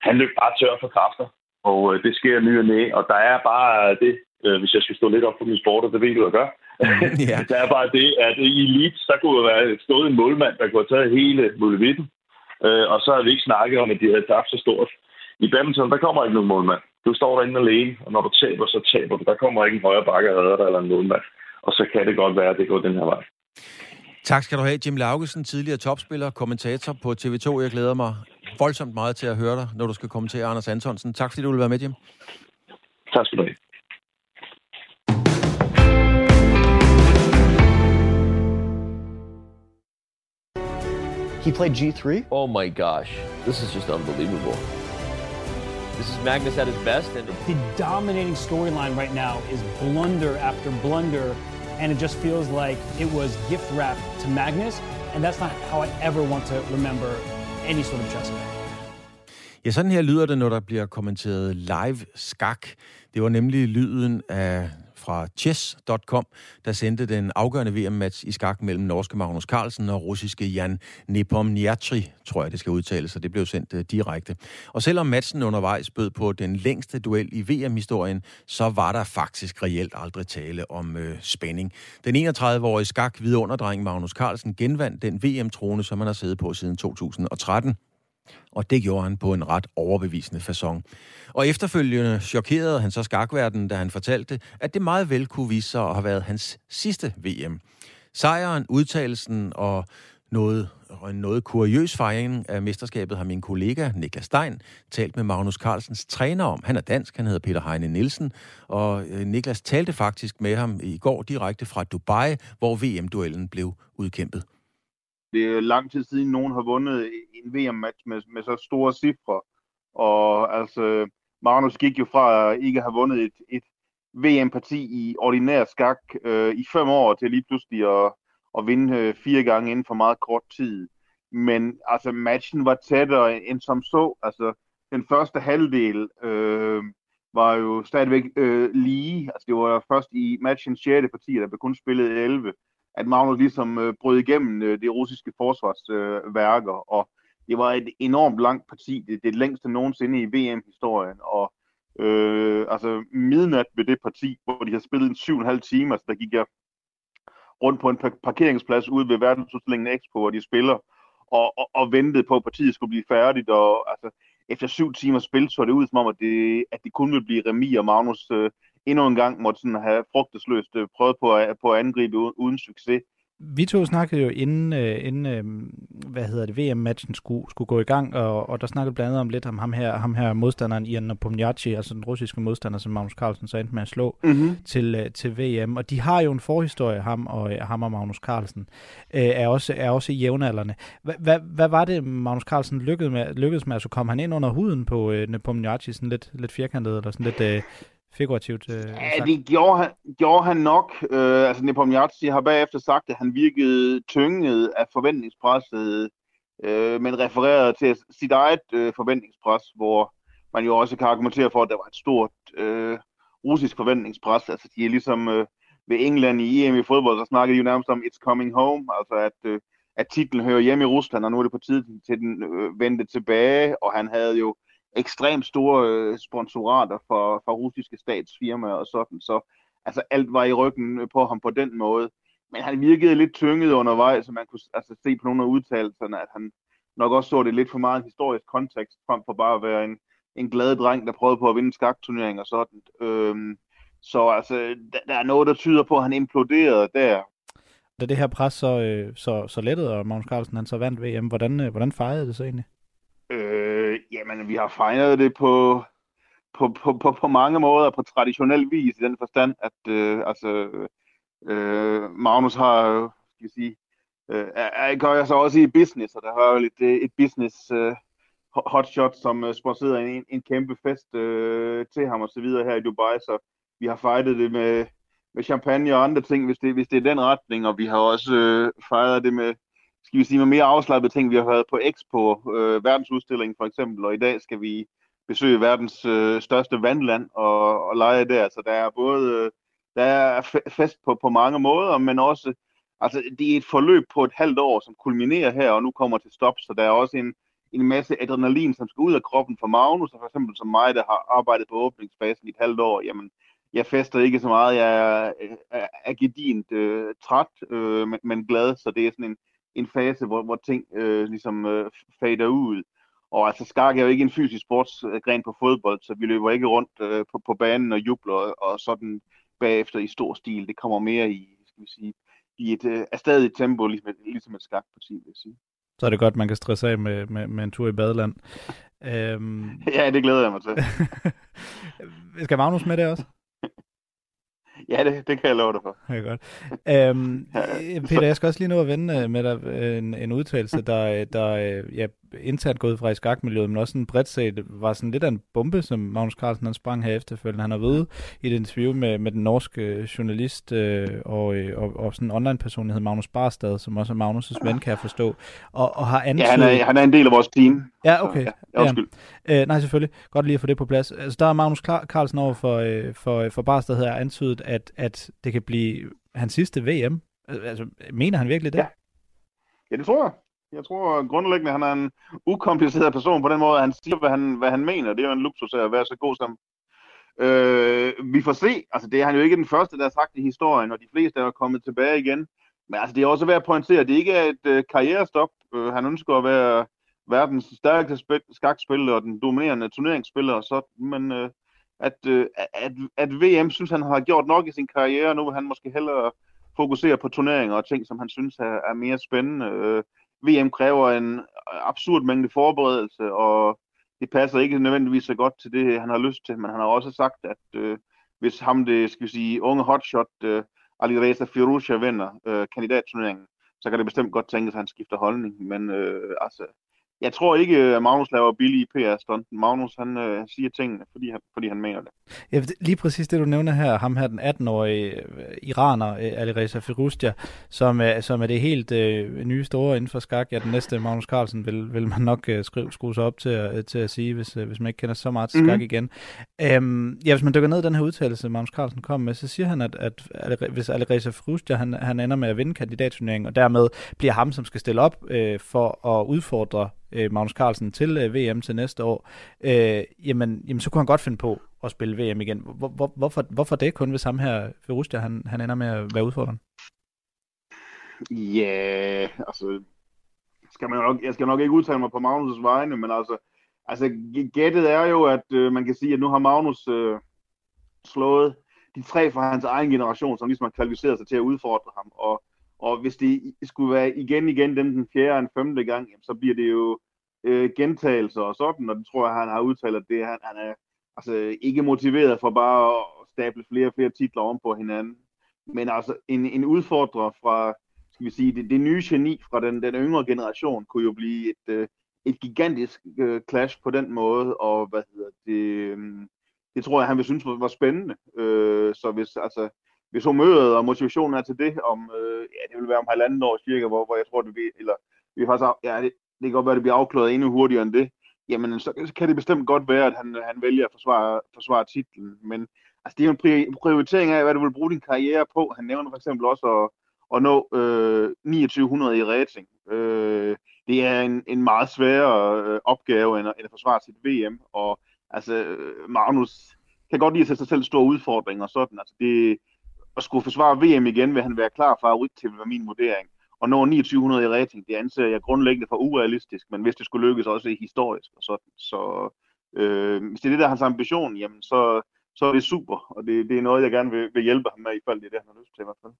Han løb bare tør for kræfter, og øh, det sker ny og næ, og der er bare det, øh, hvis jeg skal stå lidt op på min sport, og det ved du, at gøre. ja. der er bare det, at i Elite, der kunne være stået en målmand, der kunne have taget hele muligheden, øh, og så har vi ikke snakket om, at de havde tabt så stort. I badminton, der kommer ikke nogen målmand. Du står derinde alene, og når du taber, så taber du. Der kommer ikke en højre bakke redder dig eller en målmand. Og så kan det godt være, at det går den her vej. Tak skal du have, Jim Laugesen, tidligere topspiller, kommentator på TV2. Jeg glæder mig voldsomt meget til at høre dig, når du skal kommentere Anders Antonsen. Tak fordi du vil være med, Jim. Tak skal du have. He played G3? Oh my gosh. This is just unbelievable. This is Magnus at his best. And the dominating storyline right now is blunder after blunder, and it just feels like it was gift wrapped to Magnus, and that's not how I ever want to remember any sort of chess match. Ja, sådan her lyder det, når der bliver kommenteret live skak. Det var nemlig lyden af fra chess.com, der sendte den afgørende VM-match i skak mellem norske Magnus Carlsen og russiske Jan Nepomniachtchi, tror jeg det skal udtales, så det blev sendt øh, direkte. Og selvom matchen undervejs bød på den længste duel i VM-historien, så var der faktisk reelt aldrig tale om øh, spænding. Den 31-årige skak vidunderdreng Magnus Carlsen genvandt den VM-trone, som han har siddet på siden 2013 og det gjorde han på en ret overbevisende façon. Og efterfølgende chokerede han så skakverdenen, da han fortalte, at det meget vel kunne vise sig at have været hans sidste VM. Sejren, udtalelsen og noget, en noget kuriøs fejring af mesterskabet har min kollega Niklas Stein talt med Magnus Carlsens træner om. Han er dansk, han hedder Peter Heine Nielsen, og øh, Niklas talte faktisk med ham i går direkte fra Dubai, hvor VM-duellen blev udkæmpet. Det er lang tid siden, nogen har vundet en VM-match med, med så store cifre. Og altså, Magnus gik jo fra at ikke have vundet et, et VM-parti i ordinær skak øh, i fem år til lige pludselig at, at vinde øh, fire gange inden for meget kort tid. Men altså, matchen var tættere end som så. Altså, den første halvdel øh, var jo stadigvæk øh, lige. Altså, det var først i matchens 6. parti, der blev kun spillet 11 at Magnus ligesom øh, brød igennem øh, det russiske forsvarsværker, øh, og det var et enormt langt parti, det, det længste nogensinde i VM-historien, og øh, altså midnat ved det parti, hvor de har spillet en syv og en halv time, altså der gik jeg rundt på en parkeringsplads ude ved verdensudstillingen Expo, hvor de spiller, og, og, og ventede på, at partiet skulle blive færdigt, og altså, efter syv timer spil, så det ud som om, at det, at det kun ville blive remi, og Magnus øh, endnu en gang måtte sådan have frugtesløst øh, prøvet på at, på at angribe uden, uden succes. vi to snakkede jo inden, øh, inden øh, hvad hedder det, VM-matchen skulle, skulle gå i gang, og, og der snakkede blandt andet om lidt om ham her, ham her modstanderen Ian Nepomniachtchi, altså den russiske modstander, som Magnus Carlsen så endte med at slå mm-hmm. til, øh, til VM. Og de har jo en forhistorie, ham og, ham og Magnus Carlsen, øh, er, også, er også i jævnaldrende. Hvad, hvad var det, Magnus Carlsen lykkedes med, lykkedes med? Altså kom han ind under huden på øh, Nepomniachtchi, sådan lidt, lidt firkantet, eller sådan lidt... Øh, figurativt øh, Ja, det gjorde han, gjorde han nok. Øh, altså Nepomniachtchi har bagefter sagt, at han virkede tynget af forventningspresset, øh, men refererede til sit eget øh, forventningspres, hvor man jo også kan argumentere for, at der var et stort øh, russisk forventningspres. Altså de er ligesom øh, ved England i EM i fodbold, så snakker de jo nærmest om It's Coming Home, altså at, øh, at titlen hører hjemme i Rusland, og nu er det på tide til den øh, vendte tilbage, og han havde jo ekstremt store øh, sponsorater for, for russiske statsfirmaer og sådan, så altså alt var i ryggen på ham på den måde. Men han virkede lidt tynget undervejs, så man kunne altså, se på nogle af udtalelserne, at han nok også så det lidt for meget historisk kontekst, frem for bare at være en, en glad dreng, der prøvede på at vinde skakturnering og sådan. Øhm, så altså, der, der er noget, der tyder på, at han imploderede der. Da det her pres så, øh, så, så lettede, og Magnus Carlsen han så vandt VM, hvordan, øh, hvordan fejrede det så egentlig? Øh, jamen, vi har fejret det på, på, på, på, på mange måder, på traditionel vis, i den forstand, at øh, altså, øh, Magnus har, skal jeg sige, øh, er, gør jeg så også i business, og der har jo lidt øh, et business øh, hotshot, som øh, sponsorerede en, en kæmpe fest øh, til ham og så videre her i Dubai, så vi har fejret det med, med champagne og andre ting, hvis det, hvis det er den retning, og vi har også øh, fejret det med, skal vi sige, med mere afslappede ting. Vi har været på Expo, øh, verdensudstillingen for eksempel, og i dag skal vi besøge verdens øh, største vandland og, og lege der. Så der er både øh, der er fest på, på mange måder, men også, altså det er et forløb på et halvt år, som kulminerer her og nu kommer til stop, så der er også en, en masse adrenalin, som skal ud af kroppen for Magnus, og for eksempel som mig, der har arbejdet på åbningsfasen i et halvt år, jamen, jeg fester ikke så meget, jeg er, er, er gedint øh, træt, øh, men, men glad, så det er sådan en, en fase, hvor, hvor ting øh, ligesom øh, fader ud. Og altså skak er jo ikke en fysisk sportsgren på fodbold, så vi løber ikke rundt øh, på, på banen og jubler og, sådan bagefter i stor stil. Det kommer mere i, skal vi sige, i et øh, stadig tempo, ligesom et, ligesom et skakparti, vil jeg sige. Så er det godt, man kan stresse af med, med, med en tur i badeland. Øhm... Ja, det glæder jeg mig til. Skal Magnus med det også? Ja, det, det kan jeg love dig for. Ja, godt. Øhm, Peter, jeg skal også lige nå at vende øh, med dig øh, en, en udtalelse, der, der ja, internt gået fra i skakmiljøet, men også sådan bredt set var sådan lidt af en bombe, som Magnus Carlsen han sprang her efterfølgende. Han har været i et interview med, med den norske journalist øh, og, og, og sådan en online-personlighed, Magnus Barstad, som også er Magnus' ven, kan jeg forstå, og, og har antydet... Ja, han er, han er en del af vores team. Ja, okay. Så, ja, undskyld. Ja. Øh, nej, selvfølgelig. Godt lige at få det på plads. Altså, der er Magnus Carlsen over for, øh, for, for Barstad her antydet, at, at at det kan blive hans sidste VM. Altså, mener han virkelig det? Ja. Ja, det tror jeg. Jeg tror grundlæggende, han er en ukompliceret person på den måde, at han siger, hvad han, hvad han mener. Det er jo en luksus at være så god som. Øh, vi får se. Altså, det er han jo ikke den første, der har sagt i historien, og de fleste er kommet tilbage igen. Men altså, det er også værd at pointere, at det ikke er et øh, karrierestop. Øh, han ønsker at være verdens stærkeste spil- skakspiller og den dominerende turneringsspiller og så, men øh, at, øh, at, at VM synes, han har gjort nok i sin karriere, nu vil han måske hellere fokusere på turneringer og ting, som han synes er, er mere spændende. Øh, VM kræver en absurd mængde forberedelse, og det passer ikke nødvendigvis så godt til det, han har lyst til, men han har også sagt, at øh, hvis ham det, skal vi sige, unge hotshot øh, Alireza Firuzja vinder øh, kandidatturneringen, så kan det bestemt godt tænkes, at han skifter holdning, men øh, altså, jeg tror ikke, at Magnus laver billige PR-stunten. Magnus, han øh, siger tingene, fordi han, fordi han mener det. Ja, lige præcis det, du nævner her, ham her, den 18-årige øh, iraner, øh, Alireza Firuzja, som er, som er det helt øh, nye store inden for skak. Ja, den næste Magnus Carlsen vil, vil man nok øh, skrive, skrue sig op til, at, til at sige, hvis, øh, hvis man ikke kender så meget til skak mm-hmm. igen. Øhm, ja, hvis man dykker ned i den her udtalelse, Magnus Carlsen kom med, så siger han, at, at, at hvis Alireza Firuzja, han, han ender med at vinde kandidatturneringen, og dermed bliver ham, som skal stille op øh, for at udfordre øh, Magnus Carlsen til øh, VM til næste år, øh, jamen, jamen så kunne han godt finde på at spille VM igen. Hvor, hvor, hvorfor, hvorfor det kun ved samme her Ferustia, han, han ender med at være udfordrende? Ja, yeah, altså, skal man nok, jeg skal nok ikke udtale mig på Magnus' vegne, men altså, altså gættet er jo, at øh, man kan sige, at nu har Magnus øh, slået de tre fra hans egen generation, som ligesom har kvalificeret sig til at udfordre ham, og og hvis det skulle være igen igen den, den fjerde og den femte gang, jamen, så bliver det jo øh, gentagelser og sådan, og det tror jeg, han har udtalt, at det, han, han er altså, ikke motiveret for bare at stable flere og flere titler om på hinanden. Men altså en, en udfordrer fra, skal vi sige, det, det nye geni fra den, den yngre generation, kunne jo blive et, øh, et gigantisk øh, clash på den måde, og hvad hedder det, øh, det tror jeg, han vil synes var, var spændende. Øh, så hvis, altså, hvis humøret og motivationen er til det, om, øh, ja, det vil være om halvanden år cirka, hvor, hvor jeg tror, det bliver, eller vi faktisk, ja, det, det kan godt være, at det bliver afklaret endnu hurtigere end det, jamen så, så kan det bestemt godt være, at han, han vælger at forsvare, forsvare titlen. Men altså, det er jo en prioritering af, hvad du vil bruge din karriere på. Han nævner for eksempel også at, at nå øh, 2900 i rating. Øh, det er en, en meget sværere øh, opgave end at, end at forsvare sit VM. Og altså, øh, Magnus kan godt lide at sætte sig selv store udfordringer og sådan. Altså, det, at skulle forsvare VM igen, vil han være klar favorit til, vil være min vurdering og når 2900 i rating, det anser jeg grundlæggende for urealistisk, men hvis det skulle lykkes også historisk og sådan. Så øh, hvis det er det, der er hans ambition, jamen så, så er det super, og det, det er noget, jeg gerne vil, vil hjælpe ham med, i fald det er det, han har lyst til i hvert fald.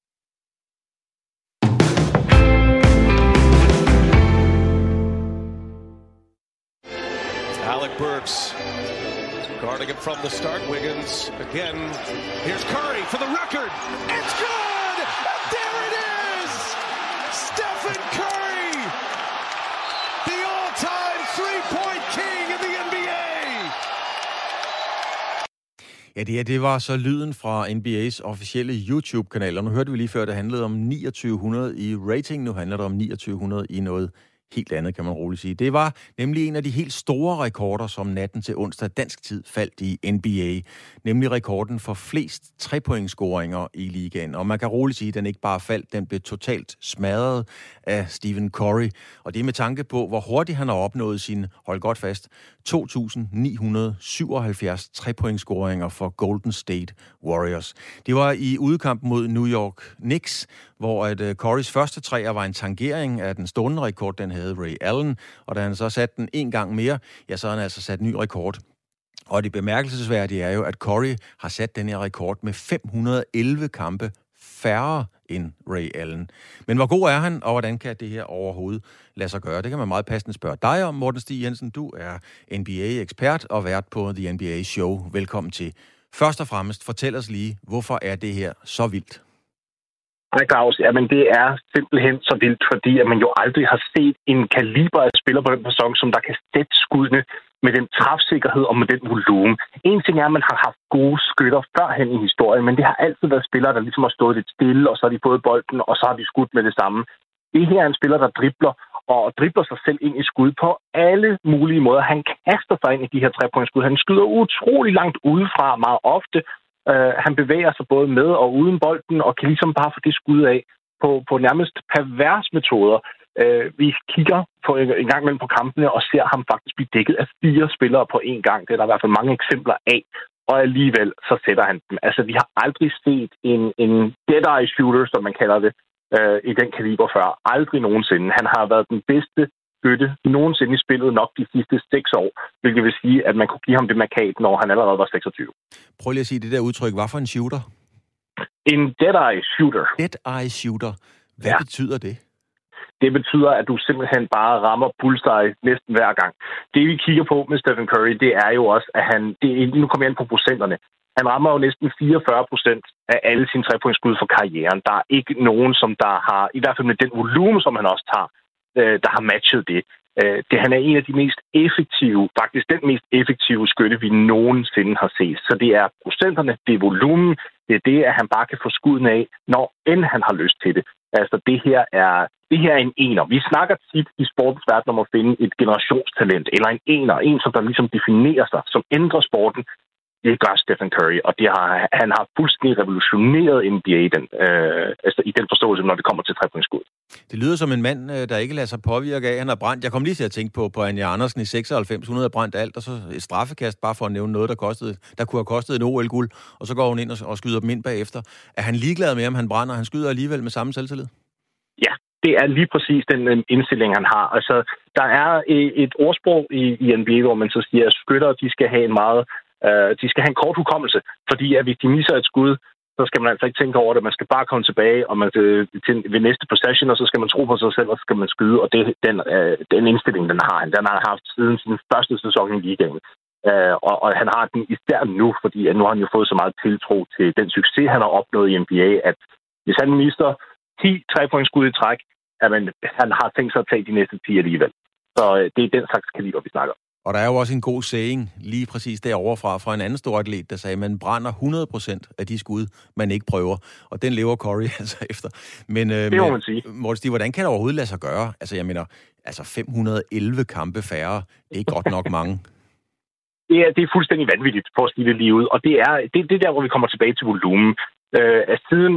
Alec Burks guarding him from the start. Wiggins again. Here's Curry for the record. It's good! There it is! Stephen Curry! The all-time three-point king in the NBA! Ja, det, her, det var så lyden fra NBA's officielle YouTube-kanal, og nu hørte vi lige før, det handlede om 2900 i rating, nu handler det om 2900 i noget helt andet, kan man roligt sige. Det var nemlig en af de helt store rekorder, som natten til onsdag dansk tid faldt i NBA. Nemlig rekorden for flest trepointscoringer i ligaen. Og man kan roligt sige, at den ikke bare faldt, den blev totalt smadret af Stephen Curry. Og det er med tanke på, hvor hurtigt han har opnået sin, hold godt fast, 2.977 trepointscoringer for Golden State Warriors. Det var i udkamp mod New York Knicks, hvor at uh, Corys første træer var en tangering af den stående rekord, den havde Ray Allen, og da han så satte den en gang mere, ja, så har han altså sat ny rekord. Og det bemærkelsesværdige er jo, at Corey har sat den her rekord med 511 kampe færre end Ray Allen. Men hvor god er han, og hvordan kan det her overhovedet lade sig gøre? Det kan man meget passende spørge dig om, Morten Stig Jensen. Du er NBA-ekspert og vært på The NBA Show. Velkommen til. Først og fremmest, fortæl os lige, hvorfor er det her så vildt? Nej, Claus, jamen det er simpelthen så vildt, fordi at man jo aldrig har set en kaliber af spiller på den sæson, som der kan sætte skuddene med den træfsikkerhed og med den volumen. En ting er, at man har haft gode skytter førhen i historien, men det har altid været spillere, der ligesom har stået lidt stille, og så har de fået bolden, og så har de skudt med det samme. Det her er en spiller, der dribler og dribler sig selv ind i skud på alle mulige måder. Han kaster sig ind i de her tre skud. Han skyder utrolig langt udefra meget ofte, Øh, han bevæger sig både med og uden bolden, og kan ligesom bare få det skud af på, på nærmest pervers metoder. Øh, vi kigger på en, gang imellem på kampene og ser ham faktisk blive dækket af fire spillere på én gang. Det er der i hvert fald mange eksempler af. Og alligevel så sætter han dem. Altså, vi har aldrig set en, en dead-eye shooter, som man kalder det, øh, i den kaliber før. Aldrig nogensinde. Han har været den bedste skytte nogensinde i spillet nok de sidste seks år, hvilket vil sige, at man kunne give ham det markat, når han allerede var 26. Prøv lige at sige det der udtryk. Hvad for en shooter? En dead-eye shooter. Dead-eye shooter. Hvad ja. betyder det? Det betyder, at du simpelthen bare rammer bullseye næsten hver gang. Det vi kigger på med Stephen Curry, det er jo også, at han... Det, nu kommer jeg ind på procenterne. Han rammer jo næsten 44 procent af alle sine trepointsskud for karrieren. Der er ikke nogen, som der har, i hvert fald med den volumen, som han også tager, øh, der har matchet det. Øh, det. Han er en af de mest effektive, faktisk den mest effektive skytte, vi nogensinde har set. Så det er procenterne, det er volumen, det er det, at han bare kan få skuden af, når end han har lyst til det. Altså, det her er, det her er en ener. Vi snakker tit i sportens verden om at finde et generationstalent, eller en ener, en, som der ligesom definerer sig, som ændrer sporten det gør Stephen Curry, og det har, han har fuldstændig revolutioneret NBA den, øh, altså i den forståelse, når det kommer til trepointsskud. Det lyder som en mand, øh, der ikke lader sig påvirke af, han har brændt. Jeg kom lige til at tænke på, på Anja Andersen i 96. Hun havde brændt alt, og så et straffekast, bare for at nævne noget, der, kostede, der kunne have kostet en OL-guld, og så går hun ind og, og skyder dem ind bagefter. Er han ligeglad med, om han brænder? Han skyder alligevel med samme selvtillid? Ja, det er lige præcis den øh, indstilling, han har. Altså, der er et ordsprog i, i NBA, hvor man så siger, at skytter de skal have en meget Øh, de skal have en kort hukommelse, fordi at hvis de misser et skud, så skal man altså ikke tænke over det. Man skal bare komme tilbage og man, til, øh, til, ved næste possession, og så skal man tro på sig selv, og så skal man skyde. Og det, den, øh, den indstilling, den har han, den har han haft siden sin første sæson i ligaen. Øh, og, og han har den især nu, fordi at nu har han jo fået så meget tiltro til den succes, han har opnået i NBA, at hvis han mister 10 trepointskud i træk, at man, han har tænkt sig at tage de næste 10 alligevel. Så øh, det er den slags kaliber, vi snakker og der er jo også en god saying lige præcis derovre fra, fra en anden stor atlet, der sagde, at man brænder 100% af de skud, man ikke prøver. Og den lever Corey altså efter. Men, øh, det må man sige. Morten Stig, hvordan kan det overhovedet lade sig gøre? Altså, jeg mener, altså 511 kampe færre, det er godt nok mange. det, er, det er fuldstændig vanvittigt, for at sige det lige ud. Og det er, det, det er der, hvor vi kommer tilbage til volumen. Øh, at siden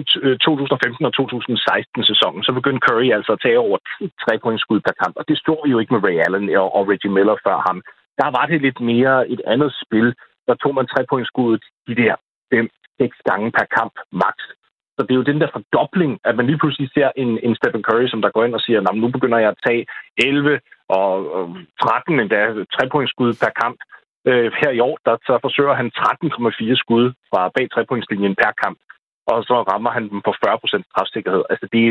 2015 øh, og 2016 sæsonen, så begyndte Curry altså at tage over 3 point skud per kamp. Og det stod jo ikke med Ray Allen og, og Reggie Miller før ham. Der var det lidt mere et andet spil. Der tog man trepointskuddet de der 5-6 gange per kamp max. Så det er jo den der fordobling, at man lige pludselig ser en, en Stephen Curry, som der går ind og siger, nu begynder jeg at tage 11 og, og 13 endda 3 per kamp. Øh, her i år, der så forsøger han 13,4 skud fra bag trepointslinjen per kamp og så rammer han dem på 40% træfsikkerhed. Altså, det,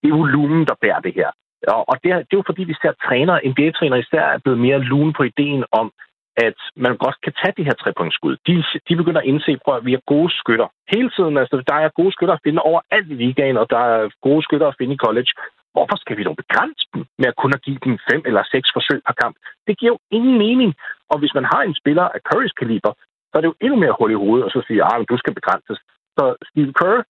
det er volumen, der bærer det her. Og, og det, er, det er jo fordi, vi ser træner, NBA-træner især er blevet mere lune på ideen om, at man godt kan tage de her trepunktsskud. De, de begynder at indse, at vi er gode skytter. Hele tiden, altså, der er gode skytter at finde overalt i ligaen, og der er gode skytter at finde i college. Hvorfor skal vi dog begrænse dem med at kunne give dem fem eller seks forsøg per kamp? Det giver jo ingen mening. Og hvis man har en spiller af Currys kaliber, så er det jo endnu mere hul i hovedet, og så siger, at ah, du skal begrænses. Så Steve Kerr,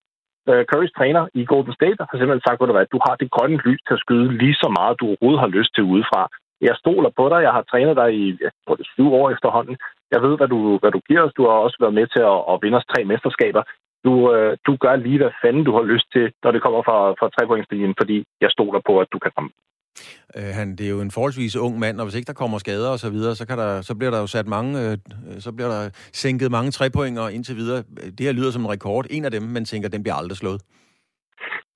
Øh, Currys træner i Golden State, har simpelthen sagt, at du har det grønne lys til at skyde lige så meget, du overhovedet har lyst til udefra. Jeg stoler på dig. Jeg har trænet dig i på det syv år efterhånden. Jeg ved, hvad du, hvad du giver os. Du har også været med til at, at vinde os tre mesterskaber. Du, uh, du gør lige, hvad fanden du har lyst til, når det kommer fra, fra trepointslinjen, fordi jeg stoler på, at du kan ramme. Øh, han, det er jo en forholdsvis ung mand, og hvis ikke der kommer skader og så videre, så, kan der, så bliver der jo sat mange, øh, øh så bliver der sænket mange trepoinger indtil videre. Det her lyder som en rekord. En af dem, man tænker, den bliver aldrig slået.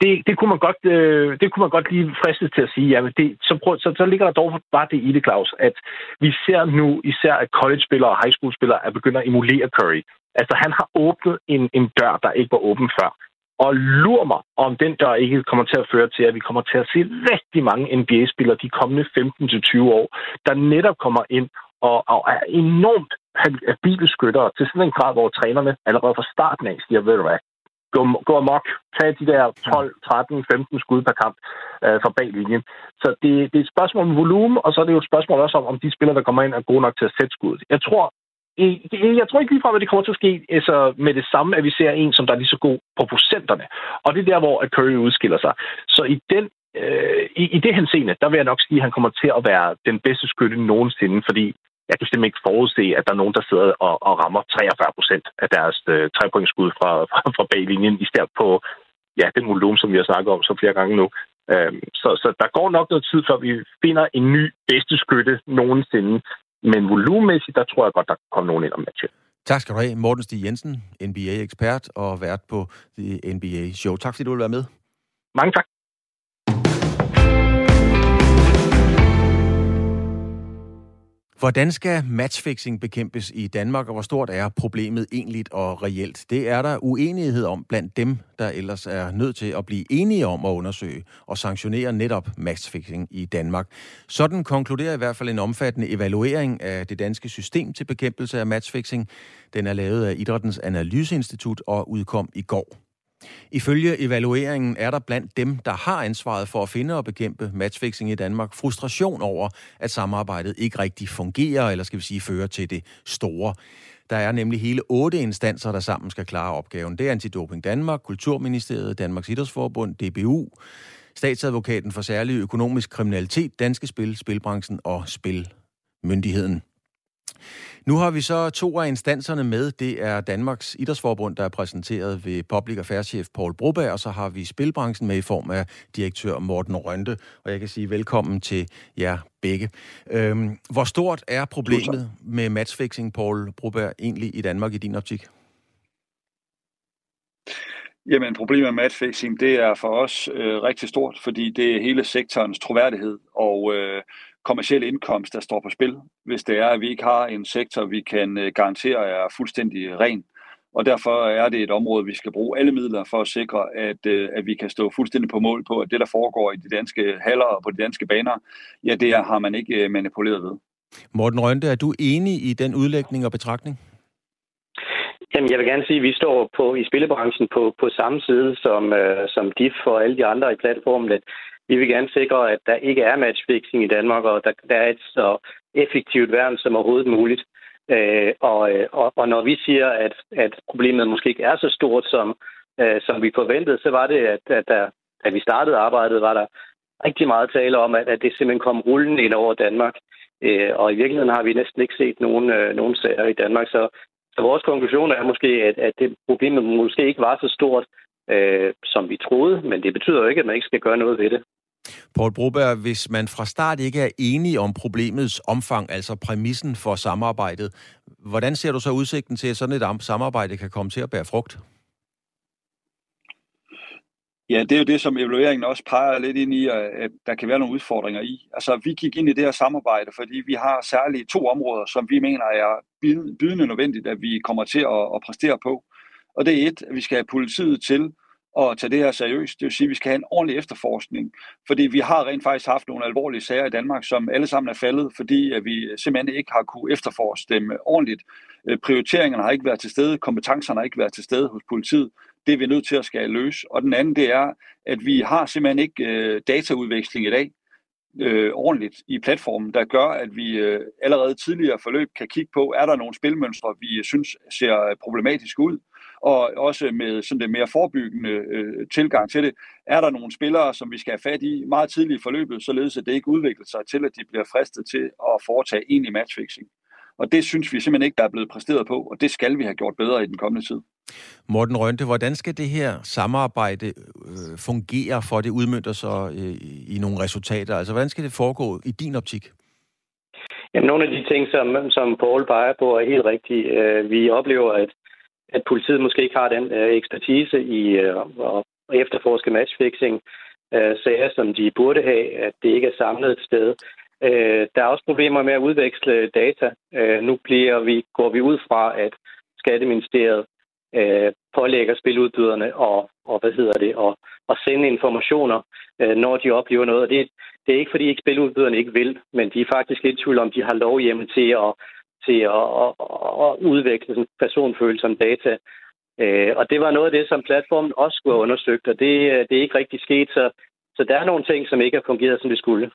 Det, det, kunne man godt, øh, det kunne man godt lige fristes til at sige. Jamen det, så, prøv, så, så ligger der dog bare det i det, Claus, at vi ser nu især, at college-spillere og high school-spillere er begyndt at emulere Curry. Altså han har åbnet en, en dør, der ikke var åben før. Og lur mig, om den der ikke kommer til at føre til, at vi kommer til at se rigtig mange NBA-spillere de kommende 15-20 år, der netop kommer ind og, og er enormt habile skyttere til sådan en grad, hvor trænerne allerede fra starten af siger, ved du hvad, gå, gå amok, tag de der 12, 13, 15 skud per kamp øh, fra bag linjen. Så det, det er et spørgsmål om volumen, og så er det jo et spørgsmål også om, om de spillere, der kommer ind, er gode nok til at sætte skuddet. Jeg tror, jeg tror ikke ligefrem, at det kommer til at ske altså, med det samme, at vi ser en, som der er lige så god på procenterne. Og det er der, hvor Curry udskiller sig. Så i den øh, i, i det henseende, der vil jeg nok sige, at han kommer til at være den bedste skytte nogensinde, fordi jeg kan simpelthen ikke forudse, at der er nogen, der sidder og, og rammer 43 procent af deres øh, trepointsskud fra, fra, fra baglinjen, i stedet på ja, den volumen, som vi har snakket om så flere gange nu. Øhm, så, så der går nok noget tid, før vi finder en ny bedste skytte nogensinde. Men volumenmæssigt, der tror jeg godt, der kan komme nogen ind om matchen. Tak skal du have, Morten Stig Jensen, NBA-ekspert og vært på The NBA Show. Tak fordi du vil være med. Mange tak. Hvordan skal matchfixing bekæmpes i Danmark, og hvor stort er problemet egentlig og reelt? Det er der uenighed om blandt dem, der ellers er nødt til at blive enige om at undersøge og sanktionere netop matchfixing i Danmark. Sådan konkluderer i hvert fald en omfattende evaluering af det danske system til bekæmpelse af matchfixing. Den er lavet af Idrættens Analyseinstitut og udkom i går. Ifølge evalueringen er der blandt dem, der har ansvaret for at finde og bekæmpe matchfixing i Danmark, frustration over, at samarbejdet ikke rigtig fungerer, eller skal vi sige, fører til det store. Der er nemlig hele otte instanser, der sammen skal klare opgaven. Det er Antidoping Danmark, Kulturministeriet, Danmarks Idrætsforbund, DBU, Statsadvokaten for særlig økonomisk kriminalitet, Danske Spil, Spilbranchen og Spilmyndigheden. Nu har vi så to af instanserne med. Det er Danmarks Idrætsforbund, der er præsenteret ved Public Affairs-chef Paul Broberg, og så har vi Spilbranchen med i form af direktør Morten Rønte. Og jeg kan sige velkommen til jer begge. Øhm, hvor stort er problemet med matchfixing, Paul Broberg, egentlig i Danmark i din optik? Jamen, problemet med matchfixing, det er for os øh, rigtig stort, fordi det er hele sektorens troværdighed, og øh, kommersiel indkomst, der står på spil, hvis det er, at vi ikke har en sektor, vi kan øh, garantere er fuldstændig ren. Og derfor er det et område, vi skal bruge alle midler for at sikre, at, øh, at vi kan stå fuldstændig på mål på, at det, der foregår i de danske haller og på de danske baner, ja, det har man ikke øh, manipuleret ved. Morten Rønte, er du enig i den udlægning og betragtning? Jamen, jeg vil gerne sige, at vi står på, i spillebranchen på, på samme side som, øh, som DIF og alle de andre i platformen. Vi vil gerne sikre, at der ikke er matchfixing i Danmark, og der, der er et så effektivt værn som overhovedet muligt. Øh, og, øh, og, og når vi siger, at, at problemet måske ikke er så stort, som, øh, som vi forventede, så var det, at, at der, da vi startede arbejdet, var der rigtig meget tale om, at, at det simpelthen kom rullende ind over Danmark. Øh, og i virkeligheden har vi næsten ikke set nogen, øh, nogen sager i Danmark. Så vores konklusion er måske, at, at det problemet måske ikke var så stort, øh, som vi troede, men det betyder jo ikke, at man ikke skal gøre noget ved det. Poul Broberg, hvis man fra start ikke er enig om problemets omfang, altså præmissen for samarbejdet, hvordan ser du så udsigten til, at sådan et samarbejde kan komme til at bære frugt? Ja, det er jo det, som evalueringen også peger lidt ind i, at der kan være nogle udfordringer i. Altså, vi gik ind i det her samarbejde, fordi vi har særligt to områder, som vi mener er bydende nødvendigt, at vi kommer til at, at præstere på. Og det er et, at vi skal have politiet til at tage det her seriøst. Det vil sige, at vi skal have en ordentlig efterforskning, fordi vi har rent faktisk haft nogle alvorlige sager i Danmark, som alle sammen er faldet, fordi at vi simpelthen ikke har kunne efterforske dem ordentligt. Øh, prioriteringerne har ikke været til stede, kompetencerne har ikke været til stede hos politiet. Det er vi nødt til at skal løse. Og den anden, det er, at vi har simpelthen ikke øh, dataudveksling i dag øh, ordentligt i platformen, der gør, at vi øh, allerede tidligere forløb kan kigge på, er der nogle spilmønstre, vi øh, synes ser øh, problematisk ud, og også med sådan det mere forebyggende øh, tilgang til det, er der nogle spillere, som vi skal have fat i meget tidligt i forløbet, således at det ikke udvikler sig til, at de bliver fristet til at foretage egentlig matchfixing. Og det synes vi simpelthen ikke, der er blevet præsteret på, og det skal vi have gjort bedre i den kommende tid. Morten Rønte, hvordan skal det her samarbejde øh, fungere, for at det udmyndter sig øh, i nogle resultater? Altså, hvordan skal det foregå i din optik? Jamen, nogle af de ting, som, som Paul peger på, er helt rigtige. Øh, vi oplever, at at politiet måske ikke har den øh, ekspertise i øh, at efterforske matchfixing øh, sager, som de burde have, at det ikke er samlet et sted. Øh, der er også problemer med at udveksle data. Øh, nu bliver vi, går vi ud fra, at Skatteministeriet øh, pålægger spiludbyderne og, og hvad hedder det, og, og sende informationer, øh, når de oplever noget. Og det, det er ikke fordi ikke spiludbyderne ikke vil, men de er faktisk lidt tvivl om, de har lov hjemme til at til at, at, at udveksle sådan personfølsomme data. Øh, og det var noget af det, som platformen også skulle have undersøgt, og det, øh, det er ikke rigtig sket, så, så der er nogle ting, som ikke har fungeret, som det skulle.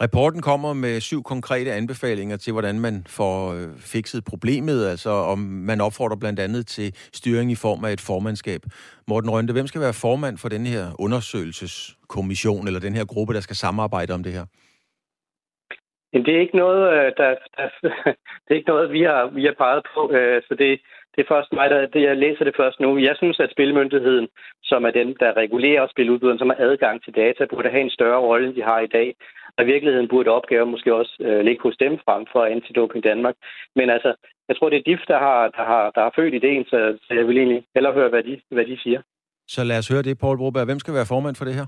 Rapporten kommer med syv konkrete anbefalinger til, hvordan man får øh, fikset problemet, altså om man opfordrer blandt andet til styring i form af et formandskab. Morten Rønte, hvem skal være formand for den her undersøgelseskommission, eller den her gruppe, der skal samarbejde om det her? Det er ikke noget, øh, der, der, det er ikke noget vi, har, vi har peget på, øh, så det, det er først mig, der det, jeg læser det først nu. Jeg synes, at Spilmyndigheden, som er den, der regulerer spiludbyderen, som har adgang til data, burde have en større rolle, end de har i dag. Og i virkeligheden burde opgaven måske også øh, ligge hos dem frem for Antidoping Danmark. Men altså, jeg tror, det er DIF, der har, der har, der har født ideen, så, så jeg vil egentlig hellere høre, hvad de, hvad de siger. Så lad os høre det, Poul Broberg. Hvem skal være formand for det her?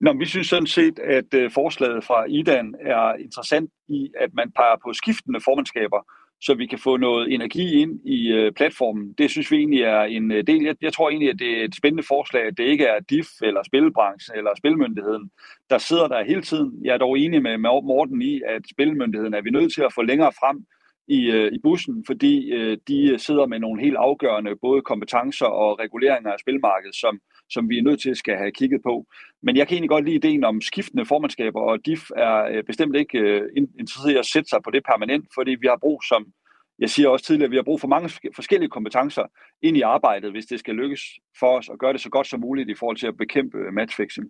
Nå, vi synes sådan set, at øh, forslaget fra IDAN er interessant i, at man peger på skiftende formandskaber, så vi kan få noget energi ind i øh, platformen. Det synes vi egentlig er en øh, del. Jeg, jeg tror egentlig, at det er et spændende forslag, at det ikke er DIF eller Spilbranchen eller Spilmyndigheden, der sidder der hele tiden. Jeg er dog enig med, med Morten i, at Spilmyndigheden er vi nødt til at få længere frem i, øh, i bussen, fordi øh, de øh, sidder med nogle helt afgørende både kompetencer og reguleringer af spilmarkedet, som, som vi er nødt til at skal have kigget på. Men jeg kan egentlig godt lide ideen om skiftende formandskaber, og DIF er øh, bestemt ikke øh, interesseret i at sætte sig på det permanent, fordi vi har brug, som jeg siger også tidligere, at vi har brug for mange forskellige kompetencer ind i arbejdet, hvis det skal lykkes for os at gøre det så godt som muligt i forhold til at bekæmpe matchfixing.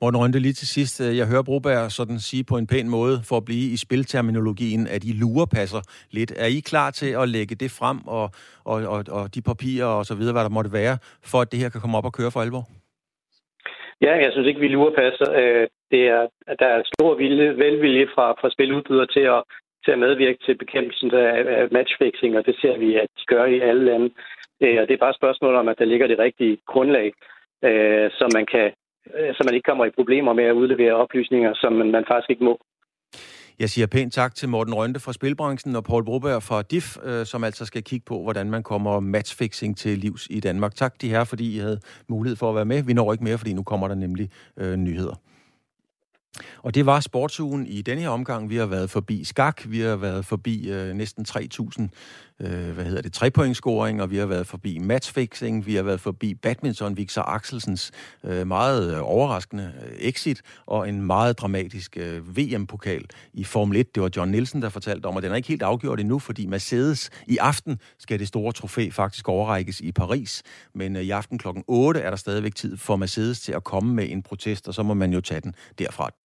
Morten Rønde, lige til sidst. Øh, jeg hører Broberg sådan sige på en pæn måde, for at blive i spilterminologien, at I lurepasser lidt. Er I klar til at lægge det frem, og, og, og, og de papirer og så videre, hvad der måtte være, for at det her kan komme op og køre for alvor? Ja, jeg synes ikke, vi lurepasser. Øh, det er, der er stor vilje, velvilje fra, fra spiludbydere til at, til at medvirke til bekæmpelsen af matchfixing, og det ser vi, at de gør i alle lande. Øh, og det er bare et spørgsmål om, at der ligger det rigtige grundlag, øh, så man kan øh, så man ikke kommer i problemer med at udlevere oplysninger, som man faktisk ikke må. Jeg siger pænt tak til Morten Rønte fra Spilbranchen og Paul Broberg fra DIF, som altså skal kigge på, hvordan man kommer matchfixing til livs i Danmark. Tak de her, fordi I havde mulighed for at være med. Vi når ikke mere, fordi nu kommer der nemlig øh, nyheder. Og det var sportsugen i denne her omgang. Vi har været forbi skak, vi har været forbi øh, næsten 3.000 øh, hvad hedder det, trepointscoring, og vi har været forbi matchfixing, vi har været forbi badminton, Victor Axelsens øh, meget øh, overraskende øh, exit, og en meget dramatisk øh, VM-pokal i Formel 1. Det var John Nielsen, der fortalte om, og den er ikke helt afgjort endnu, fordi Mercedes i aften skal det store trofæ faktisk overrækkes i Paris, men øh, i aften klokken 8 er der stadigvæk tid for Mercedes til at komme med en protest, og så må man jo tage den derfra.